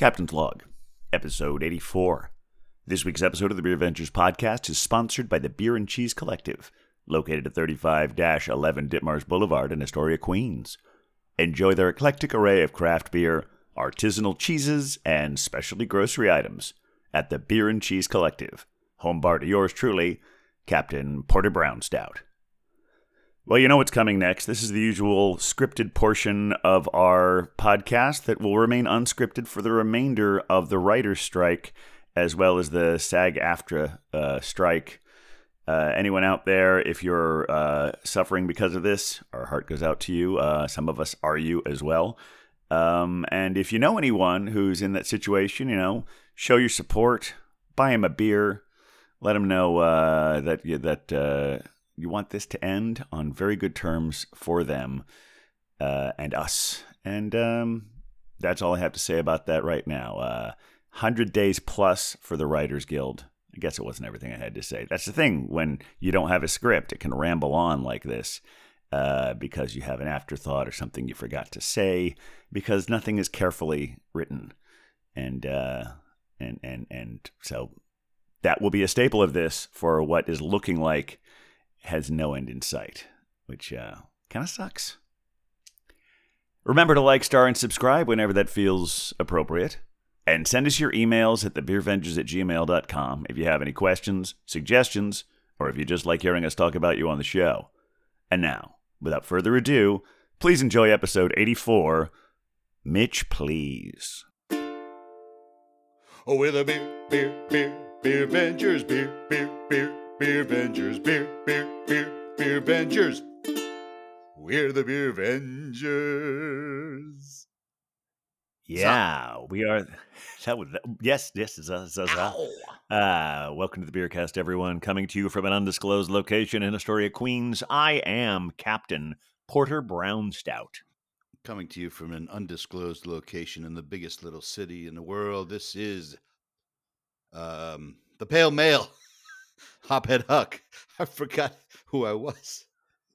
Captain's Log, episode 84. This week's episode of the Beer Adventures podcast is sponsored by the Bier and Cheese Collective, located at 35 11 Ditmars Boulevard in Astoria, Queens. Enjoy their eclectic array of craft beer, artisanal cheeses, and specialty grocery items at the Bier and Cheese Collective, home bar to yours truly, Captain Porter Brown Stout. Well, you know what's coming next. This is the usual scripted portion of our podcast that will remain unscripted for the remainder of the writer's strike, as well as the SAG AFTRA uh, strike. Uh, anyone out there, if you're uh, suffering because of this, our heart goes out to you. Uh, some of us are you as well. Um, and if you know anyone who's in that situation, you know, show your support, buy him a beer, let him know uh, that that uh, you want this to end on very good terms for them uh, and us. And um, that's all I have to say about that right now. Uh, 100 days plus for the Writers Guild. I guess it wasn't everything I had to say. That's the thing. When you don't have a script, it can ramble on like this uh, because you have an afterthought or something you forgot to say because nothing is carefully written. And, uh, and, and, and so that will be a staple of this for what is looking like has no end in sight, which uh, kind of sucks. Remember to like, star, and subscribe whenever that feels appropriate. And send us your emails at thebeervengers at gmail.com if you have any questions, suggestions, or if you just like hearing us talk about you on the show. And now, without further ado, please enjoy episode 84 Mitch Please. Oh, we're the beer, beer, beer, beer Avengers, beer, beer, beer, beer Avengers, beer, beer, beer, beer Avengers. We're the beer Avengers. Yeah, we are. That was yes, yes. is us. Uh, welcome to the Beercast, everyone. Coming to you from an undisclosed location in Astoria, Queens. I am Captain Porter Brown Stout. Coming to you from an undisclosed location in the biggest little city in the world. This is um, the Pale Male, Hophead Huck. I forgot who I was.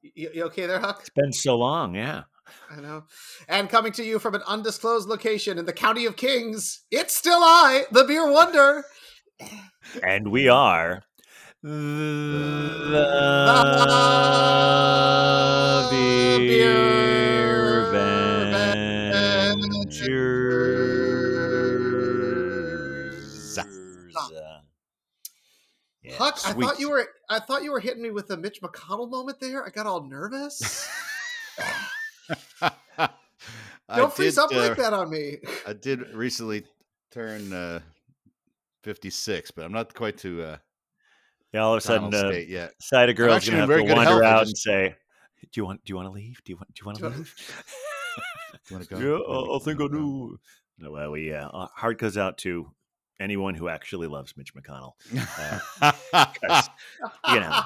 You, you okay there, Huck? It's been so long. Yeah. I know. And coming to you from an undisclosed location in the County of Kings, it's still I, the Beer Wonder. And we are the Beer Vengers. Yeah, Huck, I thought you were I thought you were hitting me with the Mitch McConnell moment there. I got all nervous. Don't freeze did, up like uh, that on me. I did recently turn uh, 56, but I'm not quite to uh, Yeah, all of a sudden, final uh, yet. side of girls actually gonna have to wander out just- and say, "Do you want? Do you want to leave? Do you want? Do you want Do to you wanna- You wanna go? yeah, I, wanna- think I you do. No, well, we uh, our heart goes out to anyone who actually loves Mitch McConnell. you know.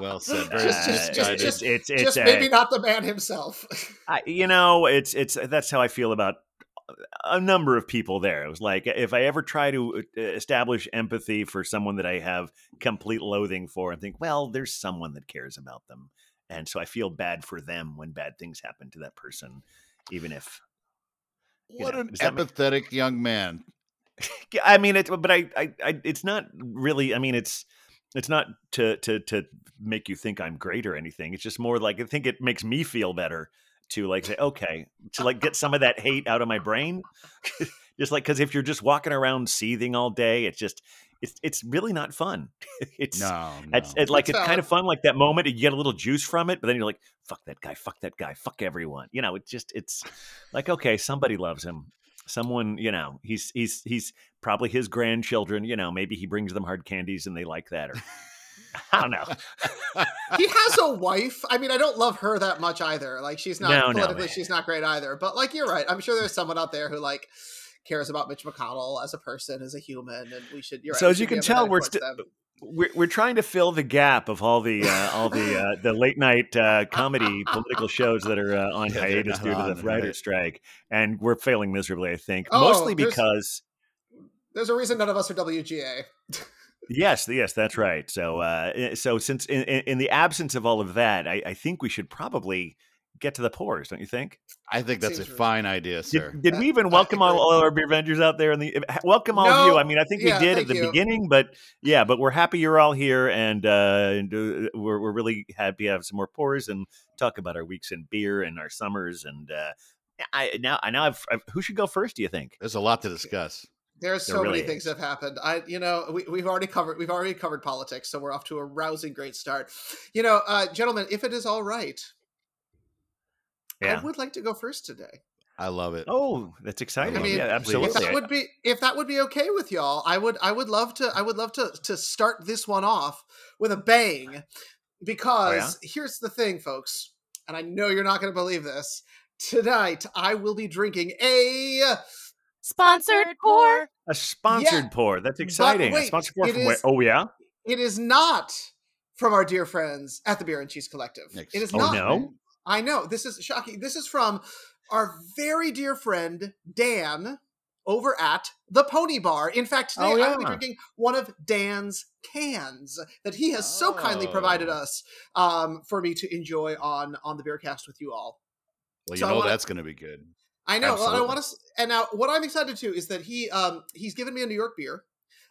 well said. Just- just- Uh, just- just- it's it's Just uh, maybe not the man himself. I, you know, it's it's that's how I feel about a number of people there. It was like if I ever try to uh, establish empathy for someone that I have complete loathing for, and think, well, there's someone that cares about them, and so I feel bad for them when bad things happen to that person, even if what know, an that make- empathetic young man. Yeah, I mean, it's but I, I, I, it's not really. I mean, it's it's not to to to make you think I'm great or anything. It's just more like I think it makes me feel better to like say, okay, to like get some of that hate out of my brain. just like because if you're just walking around seething all day, it's just it's it's really not fun. it's No, it's, no. it's like That's it's uh kind valid. of fun, like that moment you get a little juice from it, but then you're like, "Fuck that guy! Fuck that guy! Fuck everyone!" You know, it's just it's like okay, somebody loves him. Someone, you know, he's he's he's probably his grandchildren. You know, maybe he brings them hard candies and they like that, or I don't know. he has a wife. I mean, I don't love her that much either. Like she's not No, no, politically, man. she's not great either. But like you're right. I'm sure there's someone out there who like cares about Mitch McConnell as a person, as a human, and we should. You're right. So we as you can tell, we're towards sti- them. We're we're trying to fill the gap of all the uh, all the uh, the late night uh, comedy political shows that are uh, on Yeah, hiatus due to the writer's strike, and we're failing miserably. I think Oh, mostly there's- because. There's a reason none of us are WGA. Yes, yes, that's right. So, uh, so since in, in in the absence of all of that, I, I think we should probably get to the pores, don't you think? I think that's a Seems fine idea, sir. Did, did we even welcome all, all our beer Avengers out there? In the welcome all of you. I mean, I think we did at the you. beginning, but yeah, but we're happy you're all here, and, uh, uh, we're we're really happy to have some more pores and talk about our weeks in beer and our summers. And uh, I now I now I've, I've, who should go first? Do you think? There's a lot to discuss. There's There so really many things is. that have happened. I, you know, we, we've already covered we've already covered politics, so we're off to a rousing great start. You know, uh, gentlemen, if it is all right, Yeah. I would like to go first today. I love it. Oh, that's exciting. I mean, yeah, If absolutely. that would be if that would be okay with y'all, I would I would love to I would love to to start this one off with a bang oh, because here's the thing, folks, and I know you're not going to believe this. Tonight, I will be drinking a Sponsored pour. a sponsored pour. That's exciting. a sponsored pour it from where? is- Oh yeah. It is not from our dear friends at the Bier and Cheese Collective. Next. It is Oh, not. no? I know this is shocking. This is from our very dear friend Dan over at the Pony Bar. In fact, today Oh, I will be drinking one of Dan's cans that he has so kindly provided Oh. us um, for me to enjoy on on the Beercast with you all. Well, you So know wanna- that's going to be good. I know. Well, I want to, and now what I'm excited to is that he um he's given me a New York beer,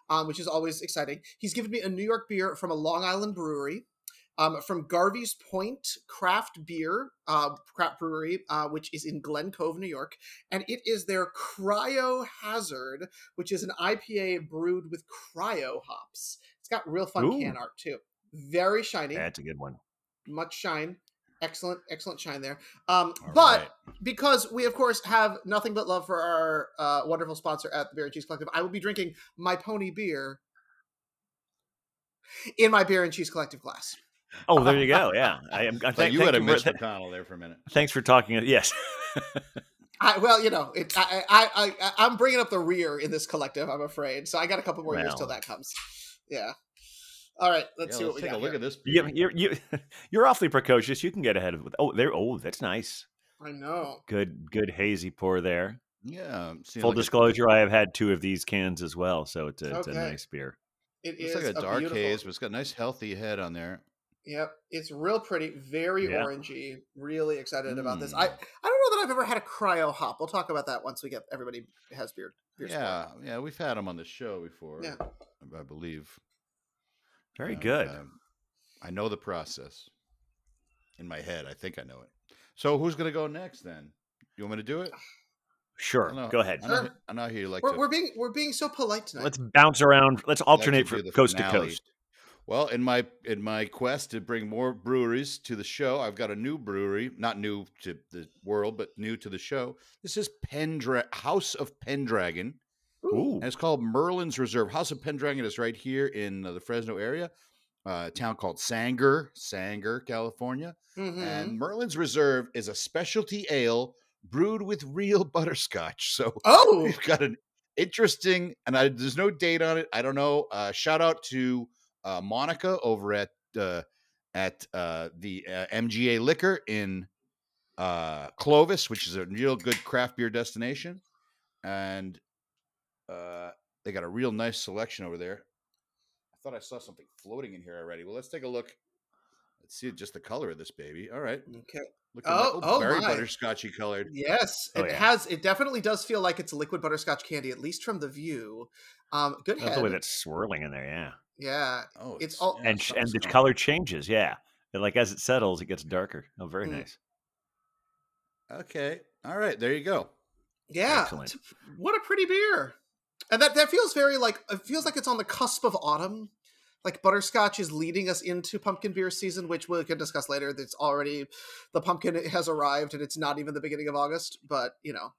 um which is always exciting. He's given me a New York beer from a Long Island brewery, um from Garvies Point Craft Beer, uh craft brewery, uh which is in Glen Cove, New York, and it is their Cryo Hazard, which is an IPA brewed with cryo hops. It's got real fun Ooh. can art too. Very shiny, That's a good one. much shine. Excellent, excellent shine there. Um, but right. because we of course have nothing but love for our uh, wonderful sponsor at the Bier and Cheese Collective, I will be drinking my pony beer in my Bier and Cheese Collective glass. Oh, there you go. Yeah, I am. I Thought thank, you thank had a for- Mitch th- McConnell there for a minute. Thanks for talking. Uh, yes. I, well, you know, it, I, I, I, I'm bringing up the rear in this collective. I'm afraid, so I got a couple more years till that comes. Yeah. All right, let's Yeah, see what let's we take got a look here. at this. you, beer. you're you, you're awfully precocious. You can get ahead of it. Oh, there. Oh, that's nice. I know. Good, good hazy pour there. Yeah. Full like disclosure, I have had two of these cans as well, so it's a, it's a nice beer. It It's is like a dark beautiful- haze, but it's got a nice healthy head on there. Yep, it's real pretty, very Yeah. orangey. Really excited about this. Mm. I I don't know that I've ever had a cryo hop. We'll talk about that once we get everybody has beer. beer score. Yeah, yeah, we've had them on the show before. Yeah. I believe. Very And, good. um, I know the process in my head. I think I know it. So who's going to go next then? You want me to do it? I sure. know- Go ahead. I know, Sure. I know how you like We're, to. we're being we're being so polite tonight. Let's bounce around. Let's alternate do from the coast to coast. Well, in my in my quest to bring more breweries to the show, I've got a new brewery, not new to the world, but new to the show. This is Pendra House of Pendragon, Ooh. and it's called Merlin's Reserve. House of Pendragon is right here in uh, the Fresno area, uh, a town called Sanger, Sanger, California. Mhm. And Merlin's Reserve is a specialty ale brewed with real butterscotch. So oh, we've got an interesting, and I, there's no date on it. I don't know. Uh, shout out to uh, Monica over at uh, at uh, the uh, MGA Liquor in uh, Clovis, which is a real good craft beer destination, and uh, they got a real nice selection over there. I thought I saw something floating in here already. Well, let's take a look. Let's see just the color of this baby. All right, okay. looking Oh, like- oh very my. butterscotchy colored. Yes, Oh, it yeah. has. It definitely does feel like it's liquid butterscotch candy, at least from the view. Um, good That's head. the way that's swirling in there. Yeah. Yeah, Oh, It's all- and and the color changes. Yeah, And, like as it settles, it gets darker. Oh, very Mm. nice. Okay. All right. There you go. yeah. Excellent. What a pretty beer, and that that feels very like it feels like it's on the cusp of autumn. Like butterscotch is leading us into pumpkin beer season, which we can discuss later. It's already the pumpkin has arrived, and it's not even the beginning of August. But you know,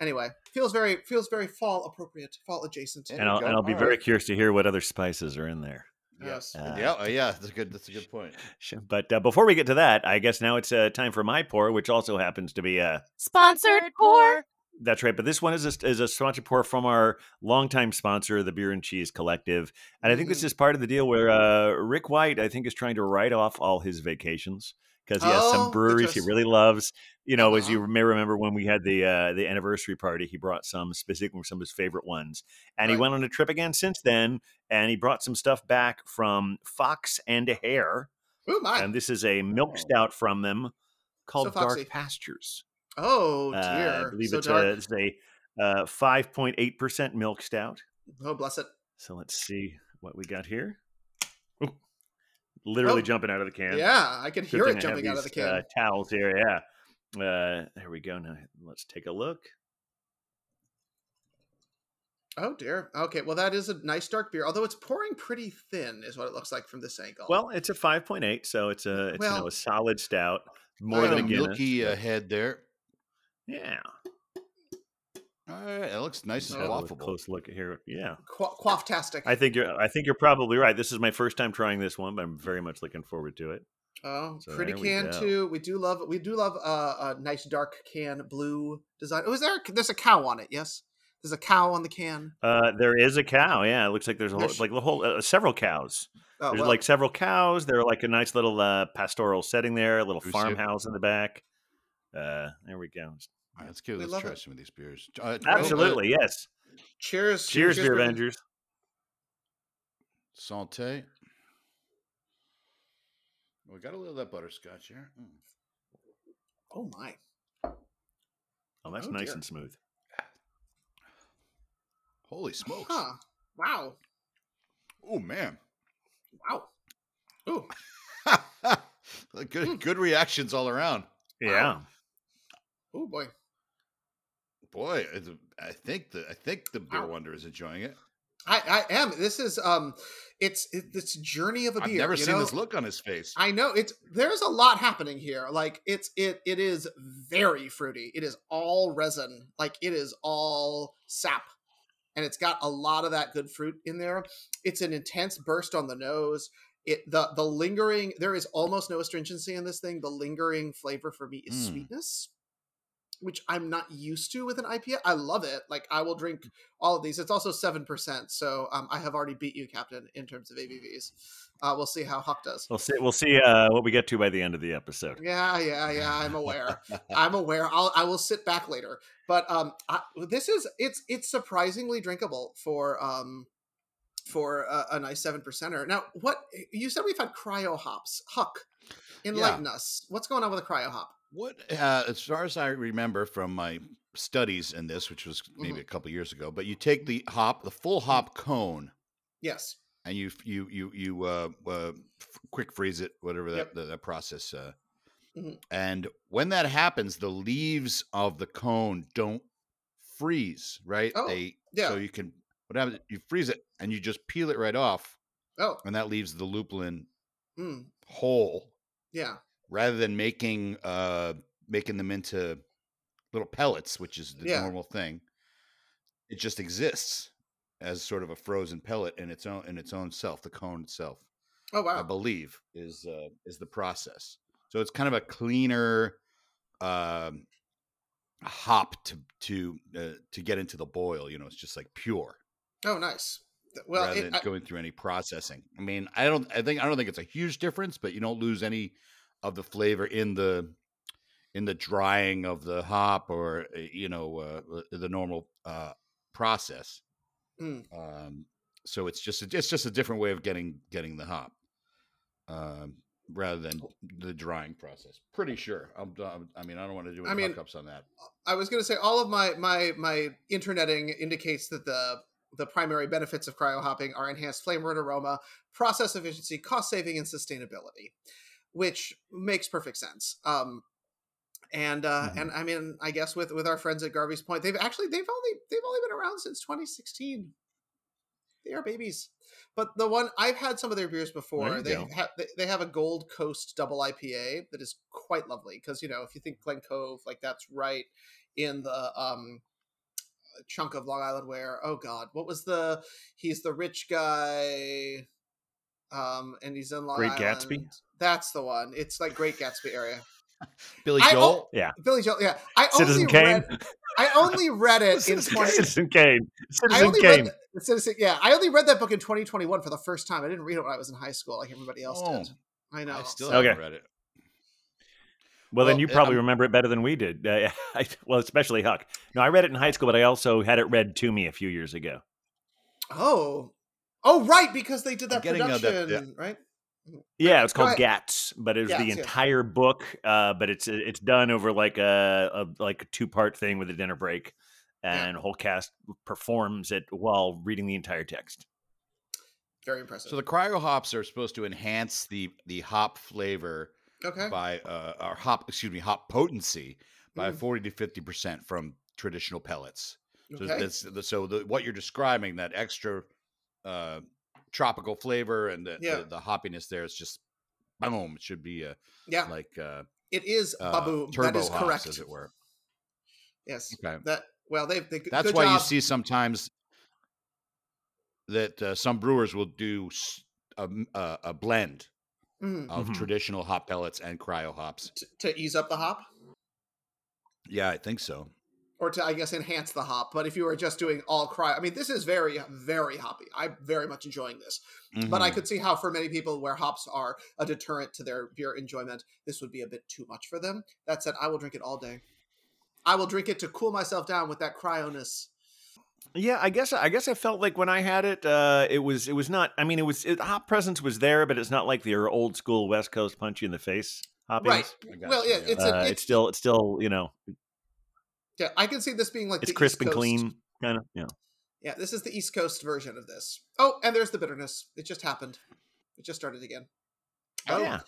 anyway, feels very feels very fall appropriate, fall adjacent. And I'll, and I'll be All very right. curious to hear what other spices are in there. Yes. Uh, yeah. yeah. That's a good. That's a good point. But uh, before we get to that, I guess now it's uh, time for my pour, which also happens to be a. Sponsored pour. That's right, but this one is a, is a sponsored pour from our longtime sponsor, the Bier and Cheese Collective, and I think this Mhm. is part of the deal where uh, Rick White, I think, is trying to write off all his vacations because he has Oh, some breweries he really loves. You know, as you Uh-huh. may remember when we had the uh, the anniversary party, he brought some specifically some of his favorite ones, and he went on a trip again since then, and he brought some stuff back from Fox and a Hare, Ooh my! and this is a milk Oh. stout from them called foxy. Dark Pastures. Oh Uh, dear. I believe so it's a, it's a uh, 5.8% milk stout. Oh bless it. So let's see what we got here. Ooh, literally Oh, jumping out of the can. Yeah, I can Good hear it I have jumping out of the can. Uh, towels here, yeah. Uh, there we go. Now let's take a look. Oh dear. Okay, well that is a nice dark beer, although it's pouring pretty thin, is what it looks like from this angle. Well, it's a 5.8, so it's a it's you know, a solid stout. More Got than a a Guinness. milky uh, but- head there. Yeah. All right, it looks nice and Have a waffable. close look here. Yeah. Qu- quafftastic. I think you're I think you're probably right. This is my first time trying this one, but I'm very much looking forward to it. Oh, So pretty there we can too. We do love we do love uh, a nice dark can blue design. Oh, is there? a- There's a cow on it. Yes, there's a cow on the can. Uh, there is a cow. Yeah, it looks like there's a whole, like the whole uh, several cows. Oh, there's well, like several cows. They're like a nice little uh, pastoral setting there. A little farmhouse in the back. Uh, there we go. All right, let's give We let's try it. some of these beers. Uh, Absolutely, yes. cheers, Cheers, beer beer- Avengers. Santé. We got a little of that butterscotch here. Mm. Oh my! Oh, that's Oh, nice dear. and smooth. Holy smokes! Huh? Wow! Oh man, Wow! Ooh, good good reactions all around. Yeah. oh boy! Boy, I think the I think the beer wonder is enjoying it. I I am. This is um, it's it, it's journey of a I've beer. never you seen know? this look on his face. I know it's there's a lot happening here. Like it's it it is very fruity. It is all resin. Like it is all sap. And it's got a lot of that good fruit in there. It's an intense burst on the nose. It the the lingering there is almost no astringency in this thing. The lingering flavor for me is Mm. sweetness, which I'm not used to with an IPA. I love it. Like I will drink all of these. It's also seven percent, so um, I have already beat you, Captain, in terms of ABVs. Uh, we'll see how Huck does. We'll see. We'll see uh, what we get to by the end of the episode. Yeah, yeah, yeah. I'm aware. I'm aware. I'll I will sit back later. But um, I, this is it's it's surprisingly drinkable for um for a, a nice seven percenter. Now, what you said we've had cryo hops. Huck, enlighten us. What's going on with a cryo hop? What, uh, as far as I remember from my studies in this, which was Mm-hmm. maybe a couple years ago, but you take the hop, the full hop cone, Yes. and you you you you uh, uh, quick freeze it, whatever that Yep. that, that process. Uh, Mhm. And when that happens, the leaves of the cone don't freeze, right? Oh, they yeah. So you can what happens? You freeze it, and you just peel it right off, Oh. and that leaves the lupulin Mm, whole yeah. Rather than making uh making them into little pellets which is the Yeah. normal thing it just exists as sort of a frozen pellet in its own in its own self the cone itself Oh wow! i believe is uh is the process so it's kind of a cleaner um hop to to uh, to get into the boil you know it's just like pure Oh nice. Well, rather it, than I, going through any processing. I mean, I don't. I think I don't think it's a huge difference, but you don't lose any of the flavor in the in the drying of the hop or uh, you know uh, the normal uh, process. Mm. Um, so it's just a, it's just a different way of getting getting the hop um, rather than the drying process. Pretty sure. I'm, I'm- I mean, I don't want to do any hookups on that. I was going to say all of my my my interneting indicates that the the primary benefits of cryo hopping are enhanced flavor and aroma, process efficiency, cost saving, and sustainability, which makes perfect sense. Um, and uh, Mhm. and I mean, I guess with with our friends at Garvies Point, they've actually they've only they've only been around since 2016. They are babies, but the one I've had some of their beers before. They go. have they, they have a Gold Coast double IPA that is quite lovely because you know if you think Glen Cove, like that's right in the um chunk of Long Island where oh god, what was the he's the rich guy um and he's in Long Great Island. Gatsby? That's the one. It's like Great Gatsby area. Billy I- Joel. Yeah. Billy Joel, yeah. I Citizen only Kane. read I only read it in Citizen, 20 Citizen Kane. Citizen Kane. read the Citizen, yeah, I only read that book in 2021 for the first time. I didn't read it when I was in high school like everybody else Oh, did. I know. I still so- haven't read it. Well, then you uh, probably I'm- remember it better than we did. Uh, I, well, especially Huck. No, I read it in high school, but I also had it read to me a few years ago. Oh. Oh right, because they did that getting, production, that- right? Yeah, it's called. Gatz, but it's was Gatz, the yeah. entire book. Uh, but it's it's done over like a, a like a two part thing with a dinner break, Yeah. and whole cast performs it while reading the entire text. Very impressive. So the cryo hops are supposed to enhance the the hop flavor okay. by uh, or hop excuse me hop potency by Mm. forty to fifty percent from traditional pellets. So Okay. that's so the, what you're describing that extra uh, tropical flavor and the, Yeah. the the hoppiness there is just boom. It should be a Yeah, like uh, it is uh, Babu. turbo That is hops, correct. as it were. Yes. Okay. That well, they they That's good why you see sometimes that uh, some brewers will do a blend Mhm. of Mhm. traditional hop pellets and cryo hops. T- to ease up the hop, Yeah, I think so. Or to I guess enhance the hop. But if you were just doing all cry, I mean, this is very very hoppy. I'm very much enjoying this. But I Mhm. could see how for many people where hops are a deterrent to their beer enjoyment, this would be a bit too much for them. That said, I will drink it all day. I will drink it to cool myself down with that cryoness. Yeah, I guess I guess I felt like when I had it, uh, it was it was not. I mean, it was it, hop presence was there, but it's not like the old school West Coast punch you in the face hoppiness. Right. Well, yeah, it's, Uh, a, it's, it's still it's still you know yeah. I can see this being like it's the crisp East and clean kind of. Yeah. Yeah, this is the East Coast version of this. Oh, and there's the bitterness. It just happened. It just started again. Oh, Oh, yeah.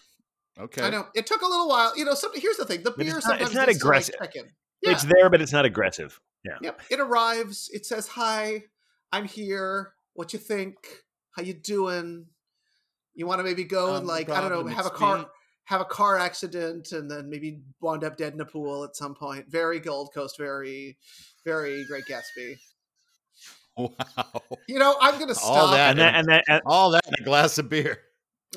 Okay. I know. It took a little while. You know, some, here's the thing. The But it's beer not- sometimes it's not needs to, like, aggressive. check in. Yeah. It's there, but it's not aggressive. Yeah. Yep. It arrives. It says, "Hi, I'm here. What you think? How you doing? You want to maybe go Um, and like I don't know, have a car, me. Have a car accident, and then maybe wind up dead in a pool at some point. Very Gold Coast. Very, very Great Gatsby. Wow. You know, I'm gonna stop. All that And then and then and, All that in a glass of beer.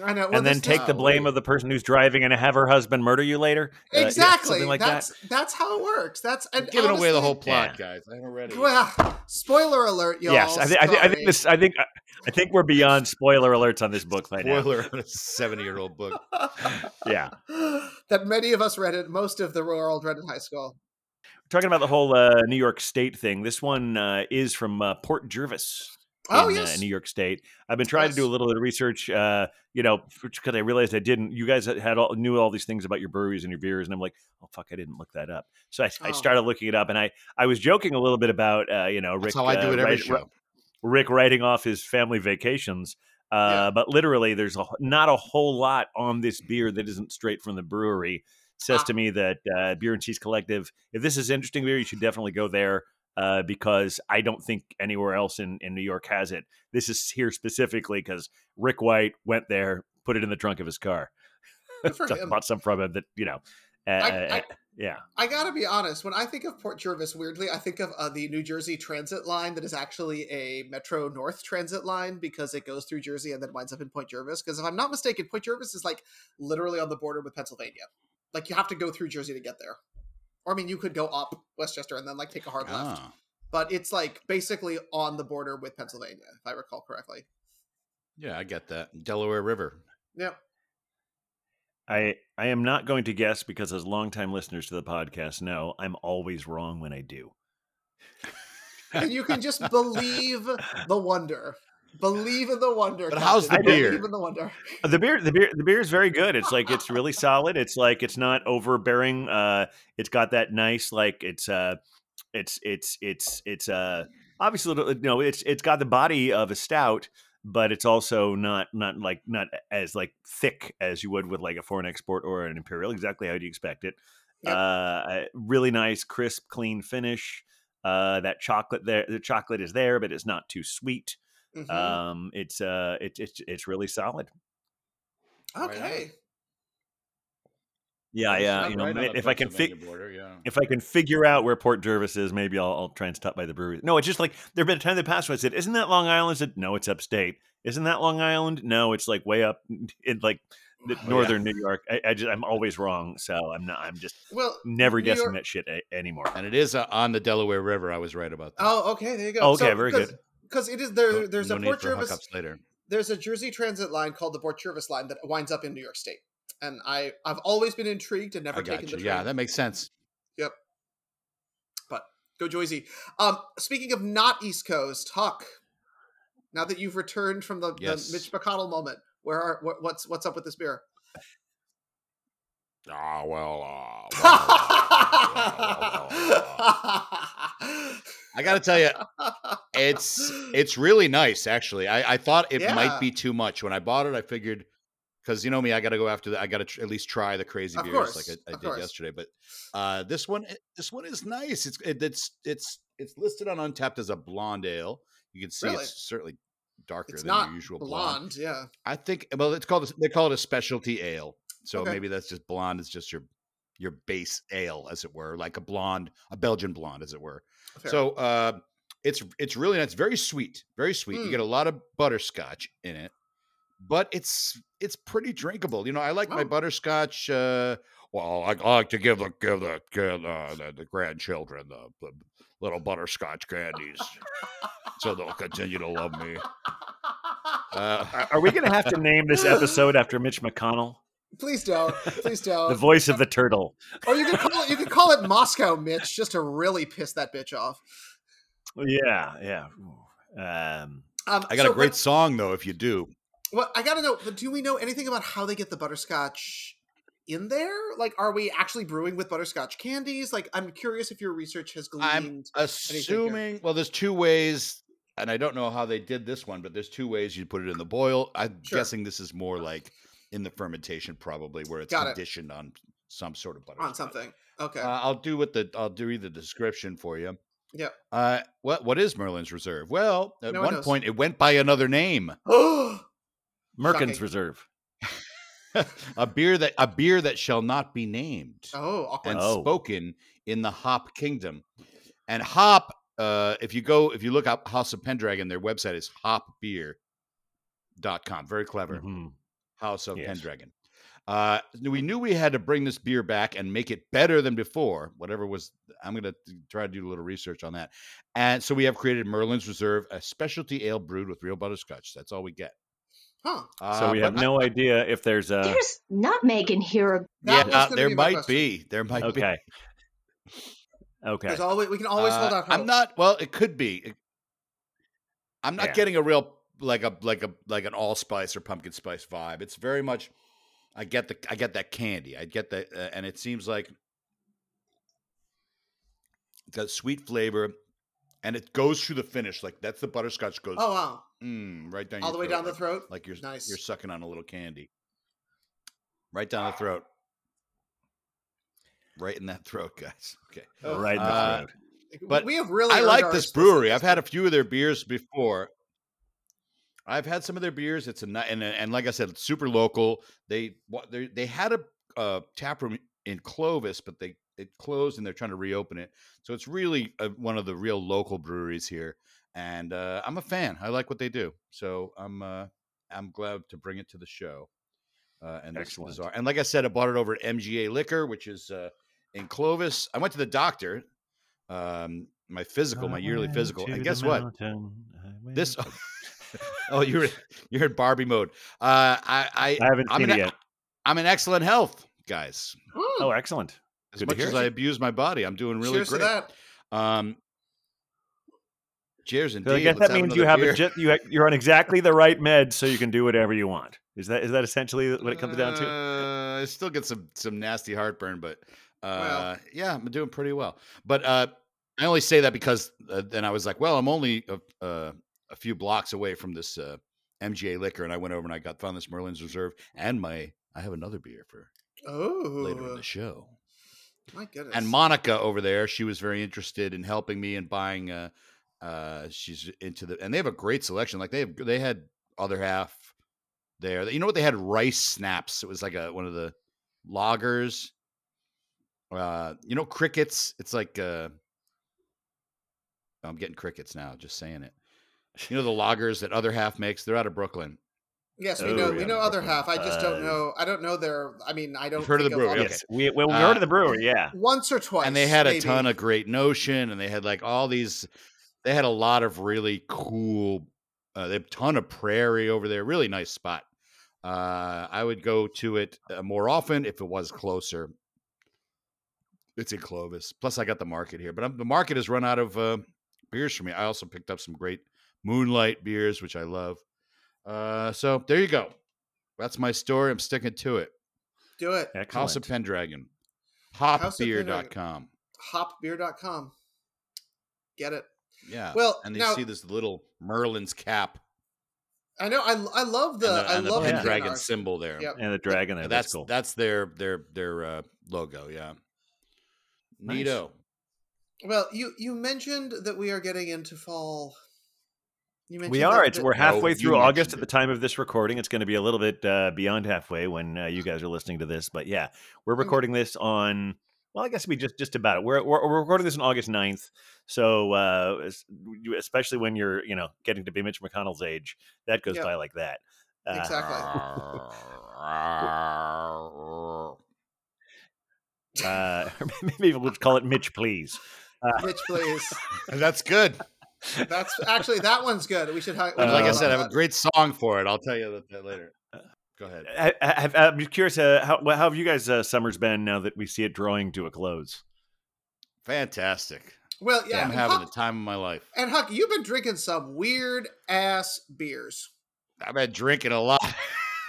I know. well, and then this- take the blame Golly. of the person who's driving and have her husband murder you later. Uh, yeah, exactly. like that's that. that's how it works. That's and Giving away the whole plot, Yeah. guys. I haven't read it. Well, spoiler alert, y'all. Yes, I, thi- I, thi- I think this. I think I think we're beyond spoiler alerts on this book right now. Spoiler on a seventy-year-old book. Yeah. that many of us read it. Most of the world read in high school. Talking about the whole uh, New York State thing. This one uh, is from uh, Port Jervis. Oh in, yes, uh, New York State. I've been trying to do a little bit of research, uh, you know, because I realized I didn't. You guys had all, knew all these things about your breweries and your beers, and I'm like, oh fuck, I didn't look that up. So I, I Oh. started looking it up, and I I was joking a little bit about, uh, you know, Rick. That's how I do uh, it every write- show. Rick writing off his family vacations. Uh, Yeah. But literally, there's a, not a whole lot on this beer that isn't straight from the brewery. It says Ah. to me that uh, Bier and Cheese Collective, if this is interesting beer, you should definitely go there uh, because I don't think anywhere else in, in New York has it. This is here specifically because Rick White went there, put it in the trunk of his car, bought some from him that, you know, uh, I- I- yeah. I gotta be honest. When I think of Port Jervis, weirdly, I think of uh, the New Jersey Transit line that is actually a Metro North transit line because it goes through Jersey and then winds up in Point Jervis. Because if I'm not mistaken, Point Jervis is like literally on the border with Pennsylvania. Like you have to go through Jersey to get there. Or I mean, you could go up Westchester and then like take a hard left. Ah, But it's like basically on the border with Pennsylvania, if I recall correctly. yeah, I get that. Delaware River. Yep. I I am not going to guess because as longtime listeners to the podcast know, I'm always wrong when I do. And you can just believe the wonder. Believe in the wonder. But how's the Believe beer? in the wonder. The beer, the beer, the beer is very good. It's like it's really solid. It's like it's not overbearing. Uh, it's got that nice like it's uh, it's it's it's it's uh, obviously you know it's it's got the body of a stout, but it's also not not like not as like thick as you would with like a foreign export or an imperial. Exactly how you expect it. Yep. Uh, really nice, crisp, clean finish. Uh, that chocolate there, the chocolate is there, but it's not too sweet. Mhm. Um, it's uh, it's it's it's really solid. Okay. Yeah, yeah. You know, right if I can Pennsylvania fig- border, yeah. if I can figure out where Port Jervis is, maybe I'll, I'll try and stop by the brewery. No, it's just like there've been a time in the past when I said, "Isn't that Long Island?" I said, "No, it's upstate." Isn't that Long Island? No, it's like way up in like the Oh, yeah. northern New York. I, I just I'm always wrong, so I'm not. I'm just Well, never New guessing York- that shit a- anymore. And it is uh, on the Delaware River. I was right about that. Oh, okay. There you go. Oh, okay, very good. Because it is there. There's no a Port Jervis. later. There's a Jersey Transit line called the Port Jervis line that winds up in New York State, and I I've always been intrigued and never taken you. the train. Yeah, that makes sense. Yep. But go Joyzy. Um, speaking of not East Coast, Huck. Now that you've returned from the, Yes. the Mitch McConnell moment, Where are what, what's what's up with this beer? Ah, well, uh, I got to tell you, it's it's really nice. Actually, I, I thought it Yeah. might be too much when I bought it. I figured because you know me, I got to go after the. I got to tr- at least try the crazy Of beers course, like I, I did course. yesterday. But uh, this one, this one is nice. It's it, it's it's it's listed on Untappd as a blonde ale. You can see Really? it's certainly darker it's than usual blonde. blonde. Yeah. I think well, it's called they call it a specialty ale. So Okay. maybe that's just blonde. It's just your your base ale, as it were, like a blonde, a Belgian blonde, as it were. Fair. So uh, it's it's really nice. Very sweet, very sweet. You Mm. get a lot of butterscotch in it, but it's it's pretty drinkable. You know, I like my Oh. butterscotch. Uh, well, I, I like to give the give the give uh, the, the grandchildren the, the little butterscotch candies, so they'll continue to love me. Uh, Are- Are we going to have to name this episode after Mitch McConnell, Please don't. Please don't. the voice of the turtle? or you could call it you could call it Moscow Mitch just to really piss that bitch off. Yeah, yeah. Um, Um, I got so, a great but- song though. If you do, Well, I gotta know. But do we know anything about how they get the butterscotch in there? Like, are we actually brewing with butterscotch candies? Like, I'm curious if your research has gleaned I'm assuming. Well, there's two ways, and I don't know how they did this one, but there's two ways you put it in the boil. I'm Sure. guessing this is more like in the fermentation, probably where it's Got it. conditioned on some sort of butter. on something. Okay. Uh, I'll do what the I'll do the description for you. yeah. Uh, what what is Merlin's Reserve? Well, at No one one point it went by another name. Oh, Merkin's Shocking. Reserve. a beer that a beer that shall not be named. oh, awkward. and Oh. spoken in the Hop Kingdom. And Hop, uh, if you go, if you look up House of Pendragon, their website is hopbeer.com. Very clever. Mhm. House of Yes. Pendragon. Uh, we knew we had to bring this beer back and make it better than before. Whatever was, I'm going to try to do a little research on that. And so we have created Merlin's Reserve, a specialty ale brewed with real butterscotch. That's all we get. Huh. So Uh, we but have no idea if there's a. There's nutmeg in here. That yeah, gonna there be might question. be. There might be. Okay. Okay. Always we can always hold Uh, out hope. I'm not. Well, it could be. It- I'm not Yeah. getting a real like a like a like an allspice or pumpkin spice vibe. It's very much. I get the I get that candy. I get that, uh, and it seems like it's got sweet flavor, and it goes through the finish. Like that's the butterscotch goes Oh wow! mm, right down All your the way throat, down the throat. like you're Nice. you're sucking on a little candy. Right down the throat. Right in that throat, guys. Okay. Oh, right in the Uh, throat. but we have really. I like this brewery. I've had a few of their beers before. I've had some of their beers. It's a and and like I said, it's super local. They they they had a uh, tap room in Clovis, but they it closed and they're trying to reopen it. So it's really uh one of the real local breweries here, and uh, I'm a fan. I like what they do. So I'm uh, I'm glad to bring it to the show. Uh, and this Excellent. bizarre. And like I said, I bought it over at MGA Liquor, which is uh, in Clovis. I went to the doctor, um, my physical, my yearly physical, and guess what? This oh, you're you're in Barbie mode. Uh, I I I haven't I'm seen in, it e- yet. I'm in excellent health, guys. Oh, excellent. As Good much as I abuse my body, I'm doing really cheers great. to that. Um, cheers, indeed. So I guess Let's that means have you have another a, beer. ju- you ha- you're on exactly the right med, so you can do whatever you want. Is that is that essentially what it comes down to? Uh, I still get some some nasty heartburn, but uh, Well. yeah, I'm doing pretty well. But uh, I only say that because uh, then I was like, well, I'm only a, uh, a few blocks away from this uh, MGA liquor, and I went over and I got found this Merlin's Reserve and my I have another beer for oh later in Oh, the show. my goodness. And Monica over there, she was very interested in helping me and buying. Uh, uh, she's into the, and they have a great selection. Like they have, they had other half there. You know what? They had rice snaps. It was like a one of the loggers. Uh, you know, crickets. It's like uh, I'm getting crickets now. Just saying it. You know the loggers that other half makes. They're out of Brooklyn. yes, we Oh, know. yeah, we know other Brooklyn. half. I just Uh, don't know. I don't know their. I mean, I don't. heard of the brewery, all okay. Yes, we well we Uh, go to the brewery. Yeah, Once or twice, and they had a ton of great notion and they had like all these they had a lot of really cool uh, they have a ton of prairie over there really nice spot uh, i would go to it uh, more often if it was closer it's in clovis plus i got the market here but I'm, the market has run out of uh, beers for me i also picked up some great moonlight beers which i love uh, so there you go That's my story. I'm sticking to it. Do it. Excellent. House of Pendragon. House of Pendragon. Hopbeer.com. Hopbeer.com. Get it. Yeah. Well, and you now- see this little Merlin's cap I know. I, I love the. and the, I and love the Pendragon art. symbol there. Yep. and the dragon there. that's That's cool. that's their their their uh, logo. Yeah. Nice. Neato. Well, you you mentioned that we are getting into fall. You We are. It's, that- we're halfway you through August mentioned at the time of this recording. It's going to be a little bit uh, beyond halfway when uh, you guys are listening to this. But yeah, we're recording this on. Well, I guess we just just about it. We're we're, we're recording this on August 9th. So uh, especially when you're you know getting to be Mitch McConnell's age, that goes Yep. by like that. Uh, Exactly. Uh, maybe we'll call it Mitch, please. Mitch, please. That's good. That's actually that one's good. We should. hi- Uh, like I said, I have a great song for it. I'll tell you that, that later. Go ahead. I, I, I'm curious. Uh, how, how have you guys' uh, summers been now that we see it drawing to a close? Fantastic. Well, yeah, I'm having Huck, the time of my life. and Huck, you've been drinking some weird ass beers. I've been drinking a lot.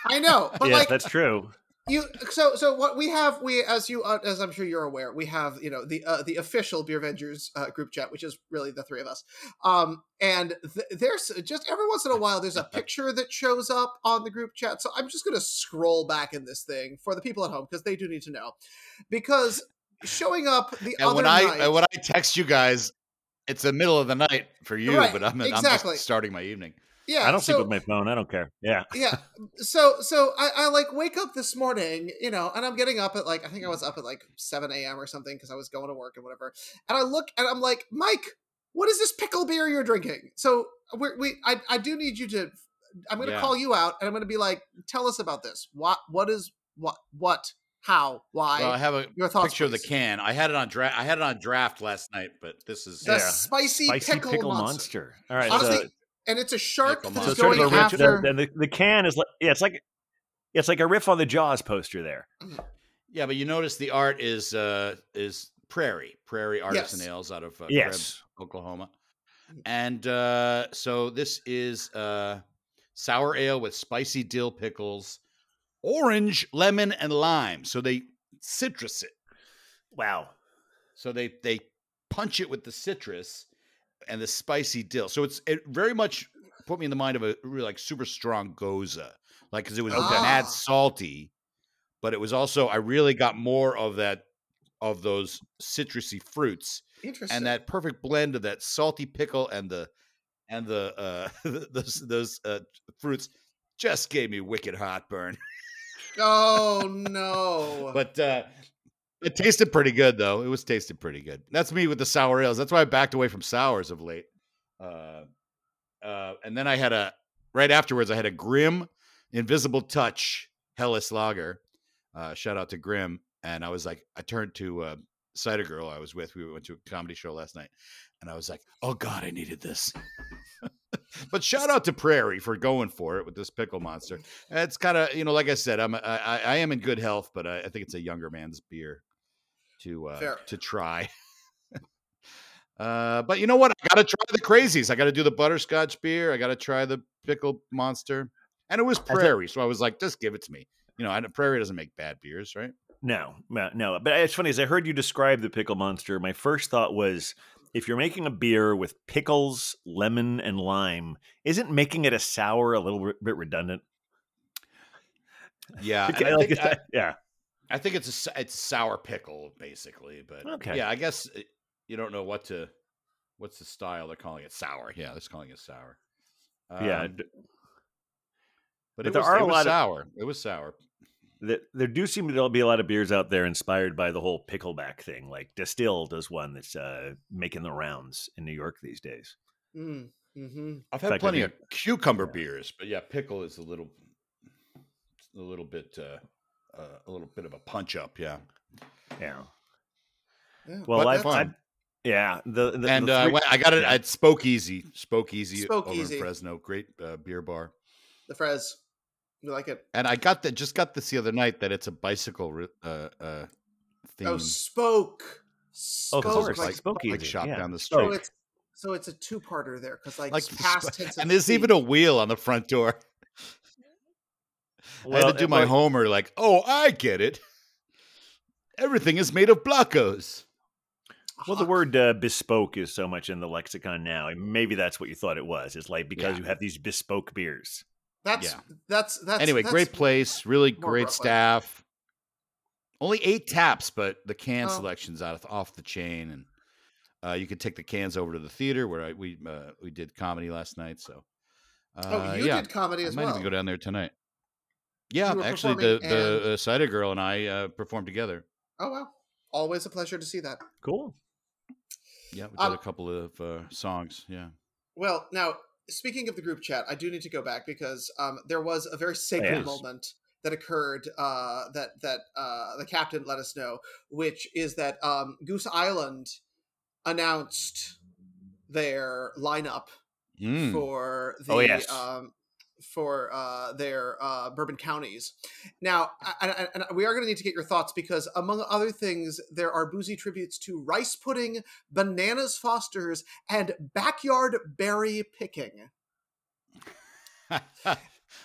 I know, but yes, like that's true. You, so so what we have, we as you uh, as I'm sure you're aware, we have you know the uh, the official Beer Vengers uh, group chat, which is really the three of us. Um, and th- there's just every once in a while there's a picture that shows up on the group chat. So I'm just gonna scroll back in this thing for the people at home because they do need to know, because showing up the and other when I night, when I text you guys, it's the middle of the night for you, Right, but I'm, I'm exactly. just starting my evening. Yeah, I don't so, sleep with my phone. I don't care. Yeah. yeah so so I, I like wake up this morning you know and i'm getting up at like i think i was up at like 7 a.m or something because i was going to work and whatever and i look and i'm like mike what is this pickle beer you're drinking so we're, we I, I do need you to i'm going to Yeah. call you out and i'm going to be like tell us about this what what is what what how why Well, I have a your thoughts picture of the can. I had it on draft. I had it on draft last night, but this is the Yeah. spicy, Spicy pickle, monster. All right. Honestly, so, and it's a shark Pickle that so is it's sort going of a riff, after the, the, the can is like yeah, it's like it's like a riff on the Jaws poster there. yeah. But you notice the art is uh is Prairie Prairie Artisan Yes. Ales out of uh, Yes. Krebs, Oklahoma, and uh so this is uh sour ale with spicy dill pickles, orange, lemon, and lime. So they citrus it. Wow. So they they punch it with the citrus and the spicy dill. So it's it very much put me in the mind of a really like super strong gose, like because it was Okay. mad Ah. salty, but it was also I really got more of that of those citrusy fruits interesting and that perfect blend of that salty pickle and the and the uh those those uh fruits just gave me wicked heartburn. oh no But uh it tasted pretty good though. It was tasted pretty good. That's me with the sour ales. That's why I backed away from sours of late. Uh uh and then I had a right afterwards I had a Grimm invisible touch Helles lager. Uh shout out to Grimm. And I was like, I turned to uh Cider Girl I was with. We went to a comedy show last night. And I was like, oh God, I needed this. but shout out to Prairie for going for it with this pickle monster. It's kind of you know, like I said, I'm I, I, am in good health, but I, I think it's a younger man's beer to uh, to try. uh, but you know what? I got to try the crazies. I got to do the butterscotch beer. I got to try the pickle monster, and it was. Prairie, so I was like, just give it to me. You know, I, Prairie doesn't make bad beers, right? No, no, no. But it's funny as I heard you describe the pickle monster. My first thought was, if you're making a beer with pickles, lemon, and lime, isn't making it a sour a little bit- redundant? Yeah, Okay, I like, think, I, yeah. I think it's a it's sour pickle basically, but Okay. yeah, I guess it, you don't know what to what's the style they're calling it sour. Yeah, they're calling it sour. yeah. Um, d- but, but it there was, are a was lot of- sour. It was sour. There, there do seem to be a lot of beers out there inspired by the whole pickleback thing. Like Distill does one that's uh, making the rounds in New York these days. mm, hmm I've had fact, plenty think- of cucumber beers, but yeah, pickle is a little, a little bit, uh, uh, a little bit of a punch up. Yeah, Yeah. yeah. Well, I've. I've yeah. The, the and the uh, I, three- went, I got it yeah. at Spoke Easy, Spoke Easy Spoke over Easy. in Fresno. Great uh, beer bar. the Frez. You like it? And I got that. Just got this the other night that it's a bicycle uh, uh, theme. Oh, spoke. Oh, of Spoke, course, like, like Spoke like Easy, shop yeah. down the so street. it's so it's a two-parter there because like, like past sp- tense and there's even a wheel on the front door. I had to do uh, my well- Homer, like, oh, I get it. Everything is made of blockos. Well, the word uh, bespoke is so much in the lexicon now. and Maybe that's what you thought it was. It's like because Yeah. you have these bespoke beers. That's Yeah. that's that's anyway, that's, great place, really great Brooklyn. staff. Only eight taps, but the can Oh. selection's out of, off the chain, and uh, you can take the cans over to the theater where I, we uh, we did comedy last night. So, uh, Oh, you yeah, did comedy I as might well. even go down there tonight. Yeah, actually, the the and- uh, cider girl and I uh, performed together. Oh wow, always a pleasure to see that. Cool. Yeah, we did Um, a couple of uh, songs. Yeah, Well, now speaking of the group chat, I do need to go back because um, there was a very sacred Yes. moment that occurred uh, that that uh, the captain let us know, which is that um, Goose Island announced their lineup Mm. for the Oh, yes. um, for uh, their uh, bourbon counties. Now, I- I- and we are going to need to get your thoughts because, among other things, there are boozy tributes to rice pudding, bananas Fosters, and backyard berry picking.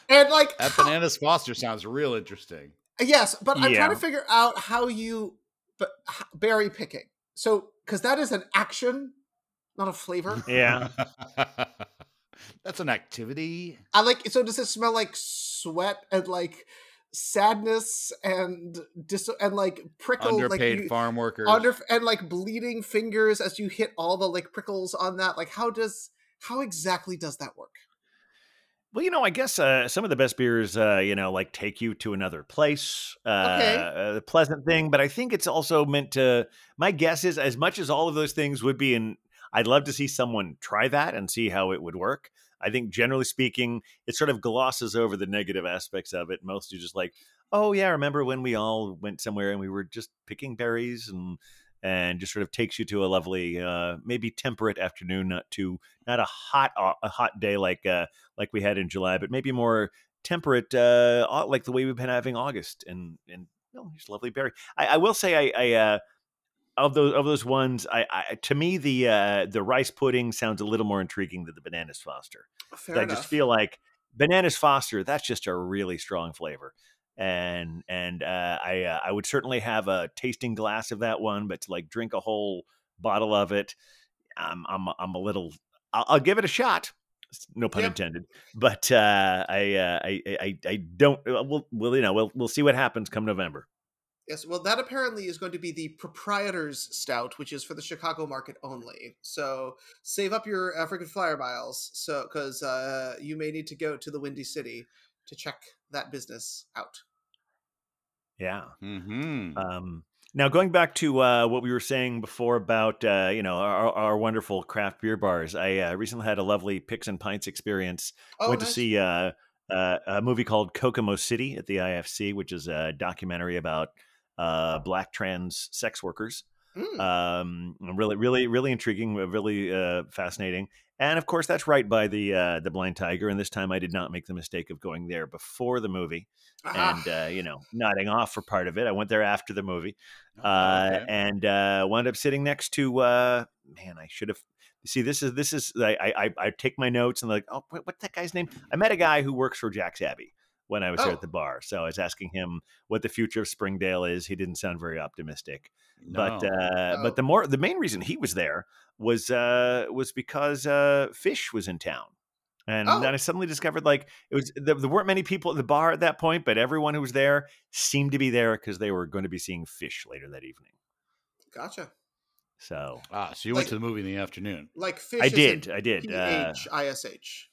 And like, that how- bananas Foster sounds real interesting. yes, but I'm trying to figure out how you but h- berry picking. So, because that is an action, not a flavor. Yeah. That's an activity. I like. So, does it smell like sweat and like sadness and dis and like prickle like Underpaid you, farm workers. under and like bleeding fingers as you hit all the like prickles on that? Like, how does how exactly does that work? Well, you know, I guess uh, some of the best beers, uh, you know, like take you to another place. Uh, Okay. A pleasant thing, but I think it's also meant to. My guess is, as much as all of those things would be, in, I'd love to see someone try that and see how it would work. I think, generally speaking, it sort of glosses over the negative aspects of it. Mostly just like, oh yeah, remember when we all went somewhere and we were just picking berries and and just sort of takes you to a lovely, uh, maybe temperate afternoon, not too, not a hot, a hot day like. Uh, like we had in July, but maybe more temperate, uh, like the way we've been having August. And and know, here's lovely berry. I, I will say, I, I uh, of those of those ones, I, I to me the uh, the rice pudding sounds a little more intriguing than the bananas Foster. I just feel like bananas Foster. That's just a really strong flavor. And and uh, I uh, I would certainly have a tasting glass of that one, but to like drink a whole bottle of it, I'm I'm I'm a little. I'll, I'll give it a shot. No pun Yeah. intended. But uh, I, uh, I I I don't. uh, We'll, we'll you know we'll we'll see what happens come November. Yes, well, that apparently is going to be the proprietor's stout, which is for the Chicago market only. So save up your African flyer miles, so because uh, you may need to go to the Windy City to check that business out. Yeah. Mm-hmm. Um, now, going back to uh, what we were saying before about uh, you know our, our wonderful craft beer bars, I uh, recently had a lovely Picks and Pints experience. Oh, Went nice. to see uh, uh, a movie called Kokomo City at the IFC, which is a documentary about uh, black trans sex workers. Mm. Um, really, really, really intriguing, really uh, fascinating. And of course, that's right by the uh, the Blind Tiger. And this time, I did not make the mistake of going there before the movie Ah, and uh, you know nodding off for part of it. I went there after the movie, Oh, uh, okay. and uh, wound up sitting next to. Uh, man, I should have. See, this is this is. I I, I take my notes and like, oh, what, what's that guy's name? I met a guy who works for Jack's Abbey when I was there Oh. at the bar, so I was asking him what the future of Springdale is. He didn't sound very optimistic, but uh, Oh. but the more the main reason he was there was uh, was because uh, Phish was in town. And Oh. then I suddenly discovered like it was there, there weren't many people at the bar at that point, but everyone who was there seemed to be there because they were going to be seeing Phish later that evening. gotcha. So ah, so you went to the movie in the afternoon. Like fish. I is in did, I did. Uh, P-H-I-S-H.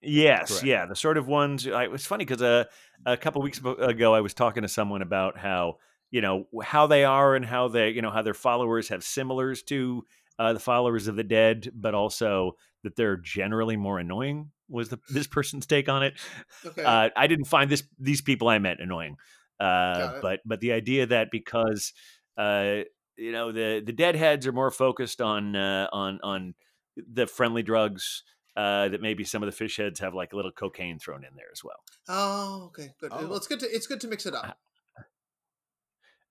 Yes, Correct. yeah, the sort of ones. I, it was funny because uh, a couple weeks ago, I was talking to someone about how you know how they are and how they you know how their followers have similars to uh, the followers of the dead, but also that they're generally more annoying. Was the, this person's take on it? Okay. Uh, I didn't find this these people I met annoying, uh, but but the idea that because uh, you know the the deadheads are more focused on uh, on on the friendly drugs. Uh, that maybe some of the Phish heads have like a little cocaine thrown in there as well. oh, okay, good. Oh. Well, it's good to it's good to mix it up.